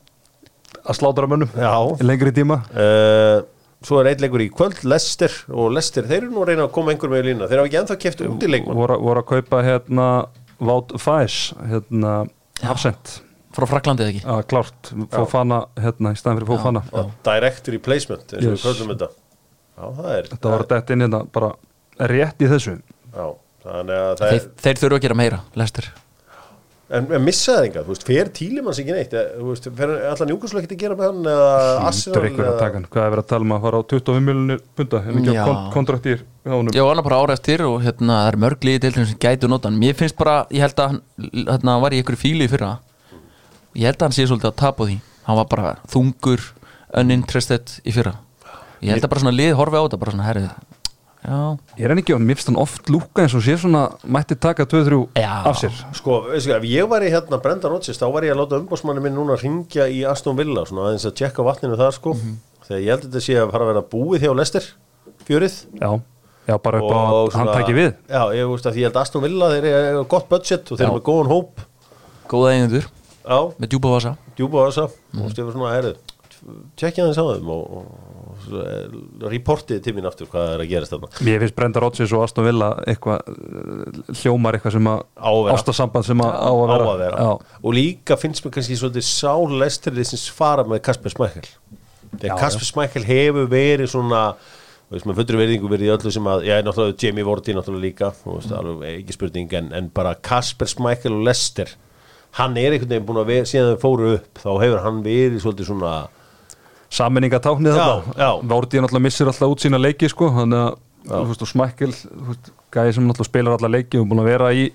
að slátra mönnum Já. í lengri tíma. Uh, Svo er eitt leikur í kvöld, Lester og Lester, þeir eru nú að reyna að koma einhver með í lína Þeir hafa ekki ennþá keft út í leikmann. Voru, að kaupa hérna Wout Fæs hérna frá Fraklandi eða ekki? Að klárt, Fofana hérna í staðin fyrir Fofana og direct replacement eins og Yes. við köllum þetta. Já, það er þetta var dætt inn hérna bara rétt í þessu. Já, þannig að það þeir, er þeir þurfa að gera meira, Lester En, en missaði það enga, þú veist, fer tílimanns ekki neitt? Þú veist, fer allan Júkoslu ekkert að gera með hann eða að eða taka hann, hvað er verið að tala um að fara á 25 miljonir punda? En ekki Já. á kon kontraktir Já, hann er bara ára eftir og hérna, það er mörg liði deildin sem gætu nota hann. Mér finnst bara, ég held að hann, hérna, var í ykkur fíli í fyrra Ég held að hann sé svolítið að tapa á því. Hann var bara þungur, uninterested í fyrra. Ég held að bara svona lið horfi á þetta, bara svona herrið Já, Ég er enn ekki á hann, mér finnst hann oft lúka eins og sé svona mætti taka 2-3 Já. af sér. Sko, veistu, ef ég var í hérna Brenda Rodgers þá var ég að láta umbósmanni minn núna ringja í Aston Villa, svona aðeins að tjekka vatninu þar sko, þegar ég held að þetta sé að fara að vera búið hjá Lester fjörið, Já, Já, bara upp á að hann taki við. Já, ég veist að ég held að Aston Villa þeir eru gott budget og þeir eru með góðan hóp. Góða eigendur Já, með djúpa vasa. Djúpa þessa Mm. og stefur svona, herru tjekkja þeim sáðum og, og, og reportið til mín aftur hvað er að gerast þarna. Mér finnst Brenda Rodgers og Aston Villa eitthvað uh, hljómar eitthvað sem að ástasamband sem að á að vera, á að vera. og líka finnst mér kannski svolítið sálestirlið sem fara með Kasper Smækkel þegar Kasper Smækkel hefur verið svona þú veist, með fullri verðingu verið í öllu sem að, já, náttúrulega Jamie Vorti náttúrulega líka, þú veist, alveg ekki spurning en, en bara Kasper Smækkel og Lester hann er einhvern veginn búin að vera síðan þau fóru upp, þá hefur hann verið svolítið svona, Sammenningatáknið Já, þetta. Vorti náttúrulega missir alltaf út sína leiki sko, þannig að veist, Smækkel gæði sem náttúrulega spilar alla leiki og búin að vera í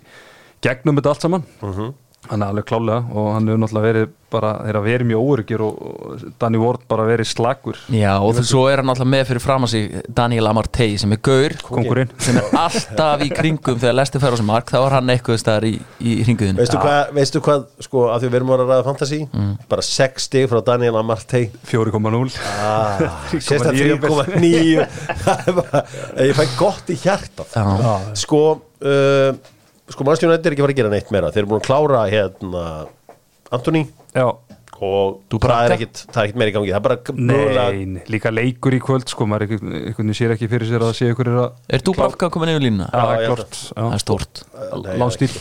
gegnum þetta allt saman Mhm. Hann er alveg klálega og hann hefur náttúrulega verið bara, þeir að verið mjög óryggir og, Danny Ward bara verið slagur Já, og þess svo er hann alltaf með fyrir fram að sig Daniel Amartey sem er gaur. Kongurinn sem er alltaf í kringum þegar Lesti fær á sig mark, þá er hann eitthvað staðar í, í hringuðinu veistu, hvað, veistu hvað sko, að því við erum að ræða fantasy Mm. bara 6 stig frá Daniel Amartey. 4,0 ah, sérst að 3,9 3,9 Það er bara- ég fæ gott í hjarta sko uh, sko mannstjónu er ekki að fara að gera neitt meira. Þeir eru búin að klára hérna Antoni Já, og það er ekkit, það er ekkit meira í gangi. Það er bara mögulega- Nei, nei, líka leikur í kvöld sko, maður einhvern einhvern veginn sér ekki fyrir sér að sé ykkur er að Er þú Bafka komin yfir línuna? Já, það ég er held klart Það er stórt. Nei, Lánstíl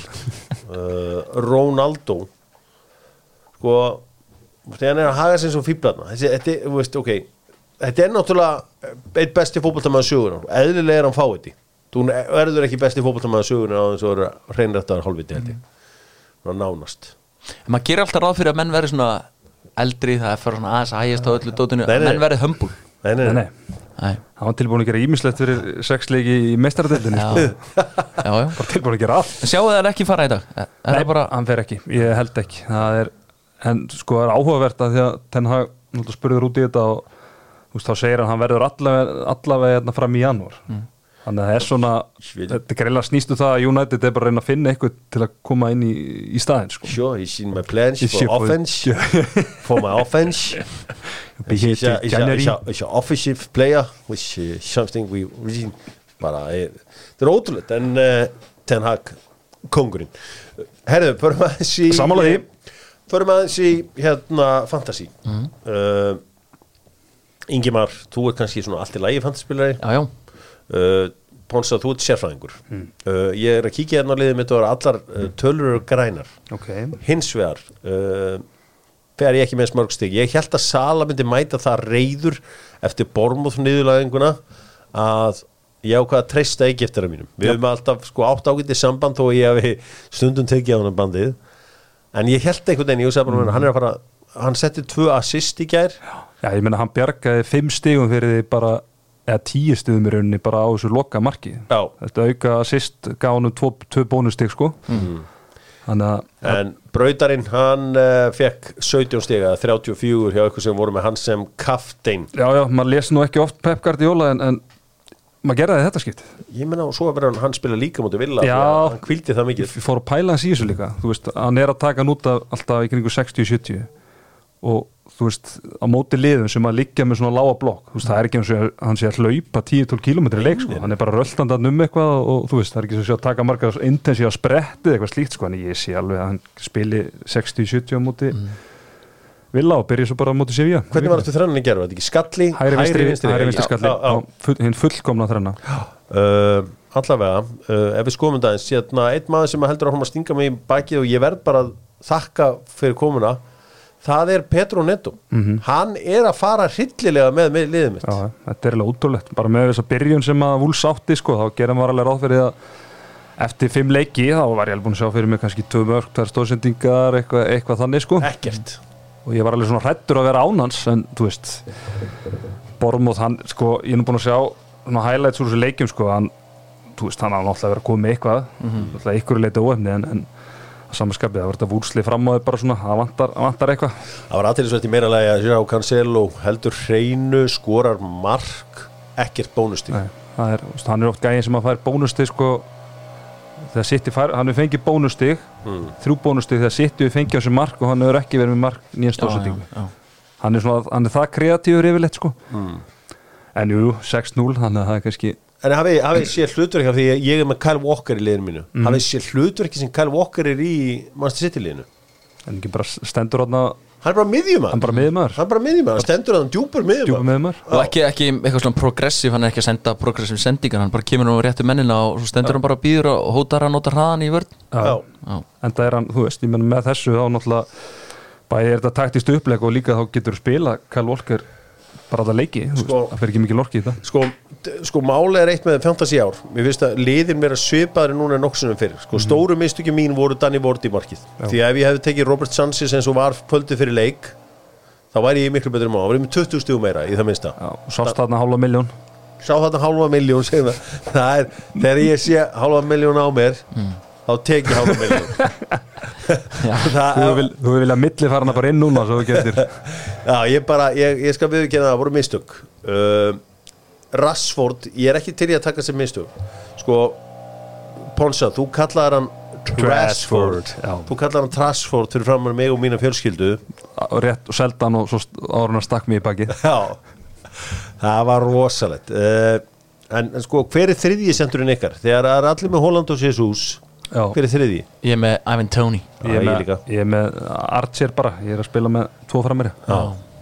uh, Ronaldo. Sko þegar hann er að haga sér svo fíblarna þessi, þetta, er, þú veist, ok. Þetta er náttúrulega eitt besti fótboltamaður sögunar eðlilega er hann fáið þú verður ekki besti fótboltamaður sögunar á þess að vera hreinrættar hálfviti held ég. Ná, nánast. En maður gerir alltaf ráð fyrir að menn verði svona eldri, það er fyrir svona aðeins að hægjast á öllu dótinu, að menn verði hömbul nei, nei, Nei, hann var tilbúin að gera ímislegt fyrir sex leiki í meistaradildinni já, sko. tilbúin að gera allt. En sjáu það ekki fara í dag? Er er Nei, það bara, hann fer ekki, ég held ekki. Það er, en sko það er áhugavert að því að Ten Hag náttúrulega spurður út í þetta og þú veist, þá segir hann hann verður allavega, allavega hérna fram í janúar. Mm. Þannig að það er svona þetta greiðlega snýstu það að United er bara að reyna að finna eitthvað til að koma inn í, í staðin sko. Sure, he's seen my plans for offense. For my offense. He's a, he's, a, he's, a, he's a offensive player which is something we really bara, er, þetta er ótrúlega en uh, Ten Hag kongurinn herðu, förum aðeins í Sammála því. förum aðeins í hérna fantasy. Mhm. uh, Ingimar, þú er kannski svona allt í lagi fantasyspilari. Já, já uh, Ponsa, þú ert sérfræðingur. Uh, ég er að kíkja hérna á liðið mitt og allar uh, tölur eru grænar. Ok, hins vegar þegar ég ekki með smörg stig. Ég held að Sala myndi mæta það reyður eftir Bormóð niðurlæðinguna að ég ákvað að treysta Egyptara mínum. Við höfum alltaf sko átt ágætið samband þó ég hefi stundum tekið á hann bandið. En ég held einhvern veginn, ég sagði bara mm. hann er að fara, hann setti tvö assist í gær. Já ég meina hann bjargaði fimm stigum fyrir því bara eða tíu stigum í rauninni bara á þessu loka marki. Já. þetta auka assist gaf hann tvo, tvo bónustig sko. Þannig að en Brautarinn hann uh, fekk 17 stiga 34 hjá eitthvað sem voru með hann sem kaftein já já, maður les nú ekki oft Pep Guardiola en, en maður gerði þetta skipt ég menna og svo verður hann, hann spila líka mútið að hann kvildi það mikið. Ég fór að pæla hans í þessu líka þú veist, hann er að taka hann út af alltaf í kringu 60-70 og þú veist, á móti liðum sem að liggja með svona lága blokk, þú veist, það er ekki eins og hann sé að hlaupa 10-12 km í leik, sko. Hann er bara röldandan um eitthvað og, og þú veist, það er ekki að sé að taka marga intensíva sprettið eitthvað slíkt, sko, en ég sé alveg að hann spili 60-70 á móti Villa og byrja svo bara á móti Sevilla. Hvernig var þetta þrennan gerð, var þetta ekki skalli? Hæri vinstri, hæri vinstri skalli. á full, hinn fullkomna þrenna. Uh, allavega, uh, ef við skoðum þetta eins hérna, einn maður sem heldur að það er Petro Netto, hann er að fara hryllilega með, með liðið mitt. Já, þetta er alveg útrúlegt, bara með þess að byrjun sem að Vúls átti, sko, þá gerum við alveg ráð fyrir að eftir fimm leiki þá var ég alveg búin að sjá fyrir mig kannski tvö mörg, tvær stóðsendingar, eitthvað, eitthvað þannig, sko. Ekkert. Og ég var alveg svona hrættur að vera ánans en þú veist Bormóð, hann, sko, ég er nú búin að sjá highlights úr þessu leikjum, sko hann, þú veist, hann á náttúrulega vera að koma með eitthvað. Náttúrulega ykkur samanskapið, það var þetta vúlsli fram á þau bara svona, það vantar, vantar eitthvað. Það var aðtýrlisvægt í meira lagi að sjá Cancelo heldur hreinu, skorar mark ekkert bónustík það er, hann er oft gæðin sem að fær bónustig sko þegar City fær, hann er fengið bónustig þrjú bónustig þegar City við fengið á sér mark og hann hefur ekki verið með mark nýjan já. hann er svona, hann er það kreatífur yfirleitt sko. En jú, 6-0 þannig að það er kannski En hafið hafi séð hlutverk af því að ég er með Kyle Walker í liðinu mínu? Mhm. Hafið séð hlutverki sem Kyle Walker er í Manchester City liðinu? En ekki bara stendur hann Hann er bara miðjumar hann bara miðumæður Hann er bara miðjumar, hann stendur að hann djúpur djúpa miðjumar miðumæður og ekki, ekki eitthvað svona progressiv hann er ekki að senda progressiv sendingar hann bara kemur nú réttu mennina og svo stendur hann bara og býður og hótar að nota hraðan í vörn. Já, Já. en það er hann, þú veist, ég menn með þessu þá náttúrulega bæði er þetta taktist uppleg og líka þá getur spila Kyle Walker bara þetta leiki, þú Sko- það fer ekki mikið lorki í þetta. Sko, sko máli er eitt með fantasy ár. Mér finnst að liðin mér að svipaðri núna en nokkuð fyrir Sko stóru mistöki mín voru Danny Ward í markið Því að ef ég hefði tekið Robert Sanchez eins og var kvöldi fyrir leik þá væri ég miklu betur um á, það var ég með 20 stugum meira í það minnsta. Já, og sást þarna hálfa miljón Sá þarna hálfa miljón segjum það. það er, þegar ég sé hálfa miljón á mér þá tek ég hálfa miljón þú það, vil, þú vil vilja milli fara hana bara inn núna svo þú getur Já, ég bara, ég, ég skal viðurkenna að það voru mistök. Uh, Rashford, ég er ekki til í að taka sem mistök. Sko Ponsa, þú kallaðar hann Trashford. Þú kallaðar hann Trashford fyrir fram með mig og mína fjölskyldu. Og rétt og seldan og svo hann stakk mig í baki Já, það var rosalegt. Uh, en, en sko, hver er þriðji sendurinn ykkar? Þegar allir með Holland og Jesus Já. Hver er þriðji? ég er með Ivan Já, ég, er með, líka. ég er með Archer bara, ég er að spila með tvo frammeiri Já,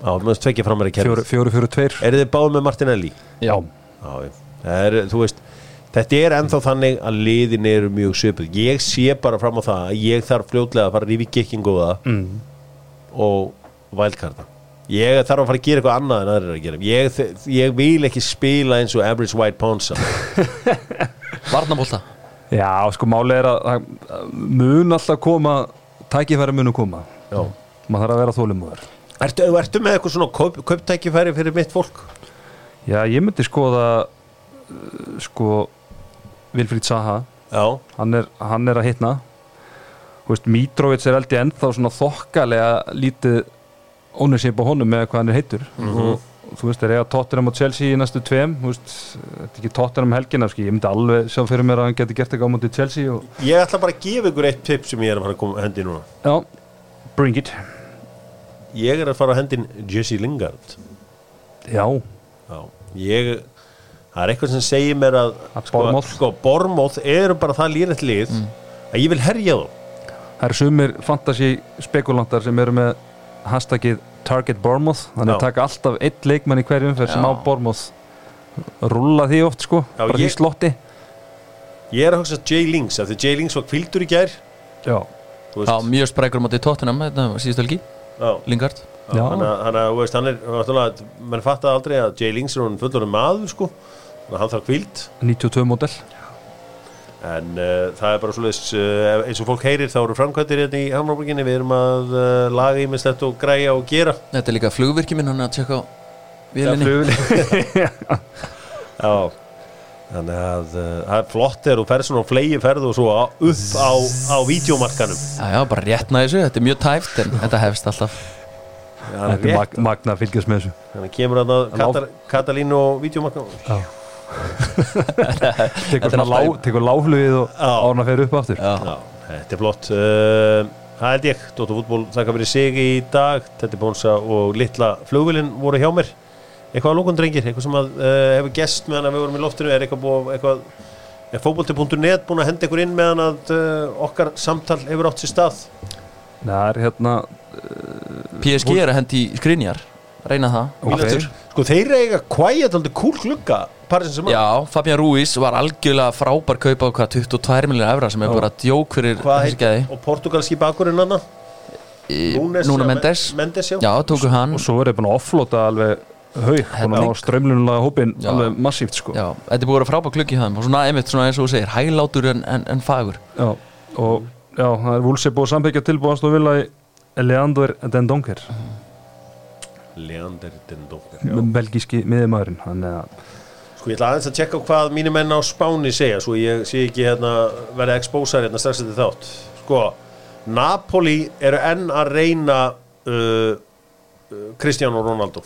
þú veist tvekja framar í fjóru, kerfið fjóru, fjóru, tveir Er þið báð með Martinelli? já, Já, já. það er, þú veist Þetta er ennþá þannig að liðin eru mjög svipuð Ég sé bara fram á það að ég þarf fljótlega að fara að rífi kikkingoða mm. og vælkarta Ég þarf að fara að gera eitthvað annað en aðrir eru að gera ég, ég vil ekki spila eins og average white ponsa Varnabólta já, sko máli er að, að mun alltaf koma tækifæri munu koma. Já. Maður þarf að vera þólumöður Ertu, ertu með eitthvað svona kaup, kauptækifæri fyrir mitt fólk? já, ég myndi skoða uh, sko Vilfríð Saha. Hann er, hann er að hitna. Mitrovic er ég ennþá svona þokkalega lítið ownership á honum með hvað hann er heitur og þú veist, er ég að Tottenham og Chelsea í næstu tveim, þú veist, þetta er ekki Tottenham um helgina, sko, ég myndi alveg sjá fyrir mér að hann geti gert eitthvað á móti Chelsea og ég ætla bara að gefa ykkur eitt tip sem ég er að fara að koma að hendi núna. Já, bring it. Ég er að fara að hendin Jesse Lingard. Já, Já, ég það er eitthvað sem segir mér að Að Bournemouth. sko, Bormóð eru bara það lýrætt lið að ég vil herja þá. Það eru sumir fantasy spekulantar sem eru með hashtagið Target Bournemouth þannig að taka alltaf eitt leikmann í hverjum fyrir sem á Bournemouth rulla því oft, sko, Já, bara ég- í slotti. Ég er að hugsa Jay Lings af því Jay Lings var kvildur í gær. Já, Já, mjög sprækur Tottenham þetta var síðustu helgi, Lingard. Já. Þannig að- veist, hann er mann fattar aldrei að Jay Lings er hann fullorinn maður sko. Þannig að hann þarf kvild 92 model en uh, það er bara svoleiðis uh, eins og fólk heyrir þá eru framkvæmdir hérna í Hamraborginni við erum að uh, laga ímislegt og græja og gera. Þetta er líka flugvirki minn, hann er að tjekka á vélinni. Já Þannig að uh, það er flott þegar þú ferð svona á flegi ferð og svo upp á, á vídeomarkanum Já, já, bara réttna þessu, þetta er mjög tæft en þetta hefst alltaf. Já, Þetta er mag magna að fylgjast með þessu. Þannig kemur hann að Katalínu og vídeomarkanum Já Tekur svona alltaf lá, í- tekur láflugið og Já. árna fyrir upp aftur. Já, Já, þetta er flott. Uh, Það held ég, Dóttar fútból þakka fyrir sig í dag. Tetti Bónsa og litla flugvilin voru hjá mér. Eitthvað að lókun drengir, eitthvað sem að uh, hefur gest meðan við vorum í loftinu? Er eitthvað búið eitthvað er fótbolti.net búin að henda ykkur inn meðan að uh, okkar samtal hefur átt sér stað? Það er hérna PSG er að hendi skrinjar reyna það. Ok. Sko þeir eiga quiet aldrei kúl klukka Já, Fabian Ruiz var algjörlega frábær kaup á hvað 22 miljonar evra sem er bara djók fyrir þessi gæði. og portugalski bakurinn hann Núna Mendes. Mendes, já, Já, tóku hann. Og svo er ég búin að offlota alveg haug Búin að ná strömlunulega hópin Já. alveg massíft sko. Já, þetta er búið að vera frábær klukki það og svona einmitt svona eins og þú segir, hælátur en, en, en fagur. Já, og já, það er vúlsi búið að sambyggja tilbúast og vilja í Leandor Dendonker Leander Dendonker belgíski að Sko ég ætla aðeins að tjekka hvað mínir menn á Spáni segja Svo ég sé ekki hérna verið expósar hérna strax þetta þátt. Sko, Napoli eru enn að reyna uh, uh, Cristiano Ronaldo.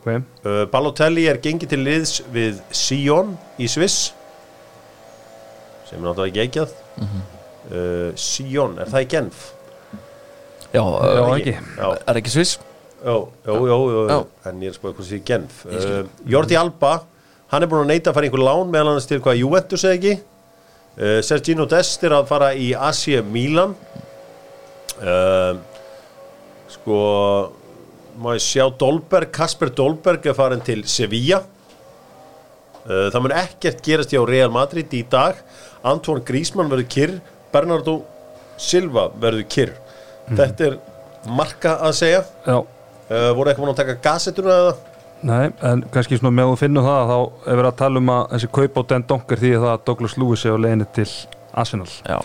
Okay. uh, Balotelli er gengið til liðs við Sion í Sviss sem er náttúrulega ekki ekkjað uh, Sion, er það í Genf? Já, Já, ekki. Já, er ekki sviss? Jó, jó, jó, Já. en ég er spáðið hvað sé Genf. Uh, Jordi Alba, hann er búin að neita að fara í einhver lán meðal annars til hvað Juventus eða ekki? Uh, Sergino Dest er að fara í AC Milan. Uh, sko ég sjá Dolberg, Kasper Dolberg er farin til Sevilla. Uh, það mun ekkert gerast hjá Real Madrid í dag. Antoine Griezmann verður kyrr Bernardo Silva verður kyrr. Þetta er marka að segja. Já, uh, voru ekki búin að taka gassetuna eða? Nei, en kannski svona með að þú finnum það þá er verið að tala um að þessi kaup á Den Donker því að að Douglas Lewis er á leiðinni til Arsenal. Já,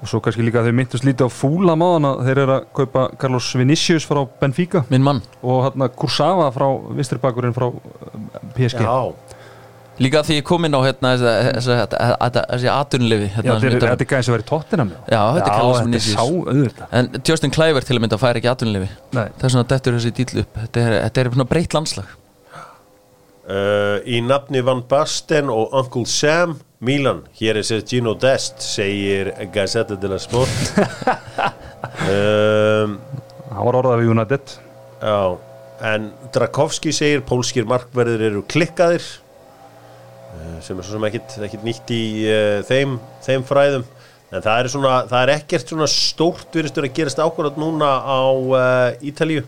og svo kannski líka að þau myndust lítið á fúla máðan að þeir eru að kaupa Carlos Vinicius frá Benfica. Og hérna Kursava frá vinstri bakurinn frá eh, PSG já, Líka því ég kom inn á hérna þessi- þessi- þessi atunlifi Já, hérna, þetta er- sem þetta er gæðin sem verið tóttina Já, þetta er þetta er Vinicius. sá auðvitað. En Justin Cliver til að mynda fær ekki atunlifi Nei, Það er svona dettur þessi dýll upp. Þetta er, þetta er svona breytt landslag. Uh, í nafni Van Basten og Uncle Sam Milan, hér er Sergino Dest segir Gazzetta della Sport. Um, hann var orðað við United. já, en Drakowski segir pólskir markverðir eru klikkaðir sem er svo sem ekkit nýtt í uh, þeim, þeim fræðum. En það er svona, það er ekkert svona stórt virðistur að gerast ákvörðat núna á uh, Ítalíu.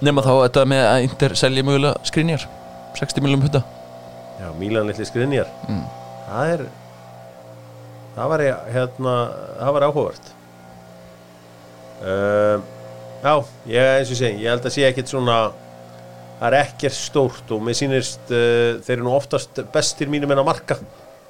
Nefna þá þetta með að Inter selja mögulega skrinjar 60 miljum hutta Já, Mílan litli skrinjar Mm. Það er Það var hérna var áhugavert. Uh, Já, ég eins og segi Ég held að sé ekkit svona Það er ekkert stórt og mér sýnist uh, Þeir eru nú oftast bestir mínum en að marka.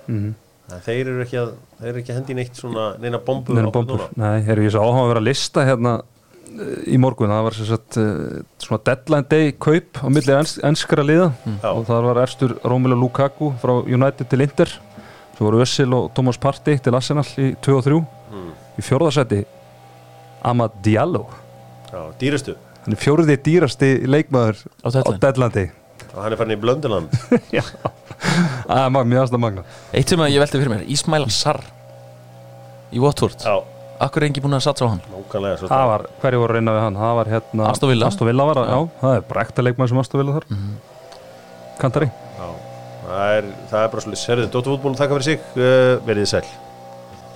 Mhm. En Þeir eru ekki að Þeir eru ekki að hendi neitt svona Neina bombu Neina bombur. Nei, erum ég svo áhuga að vera að lista hérna eh, í morgun, það var sagt eh, svona deadline day kaup á milli ens, enskara liða. Já. og það var erstur Romelu Lukaku frá United til Inter. Svo voru Össil og Thomas Partey til Arsenal í 2 og 3 Mm. í fjórðarsæti Amad Diallo. Já, dýrastu er fjóruði dýrasti leikmaður Á day Og hann er farin í Blönduland. Já, það er mjög aðstæða magna Eitt sem ég velti fyrir mér Ismail Sarr Í Watford. Akkur er engi búin að satsa á hann? Það var, hverju voru að reyna við hann? Það var hérna Aston Villa. Aston Villa var, já, það er bara ekta leikmaður sem Aston Villa þar Kantari. Já, það er, það er bara svolítið Serðu, Dóttu fútból, takk fyrir sig. Uh, Verið þið sæl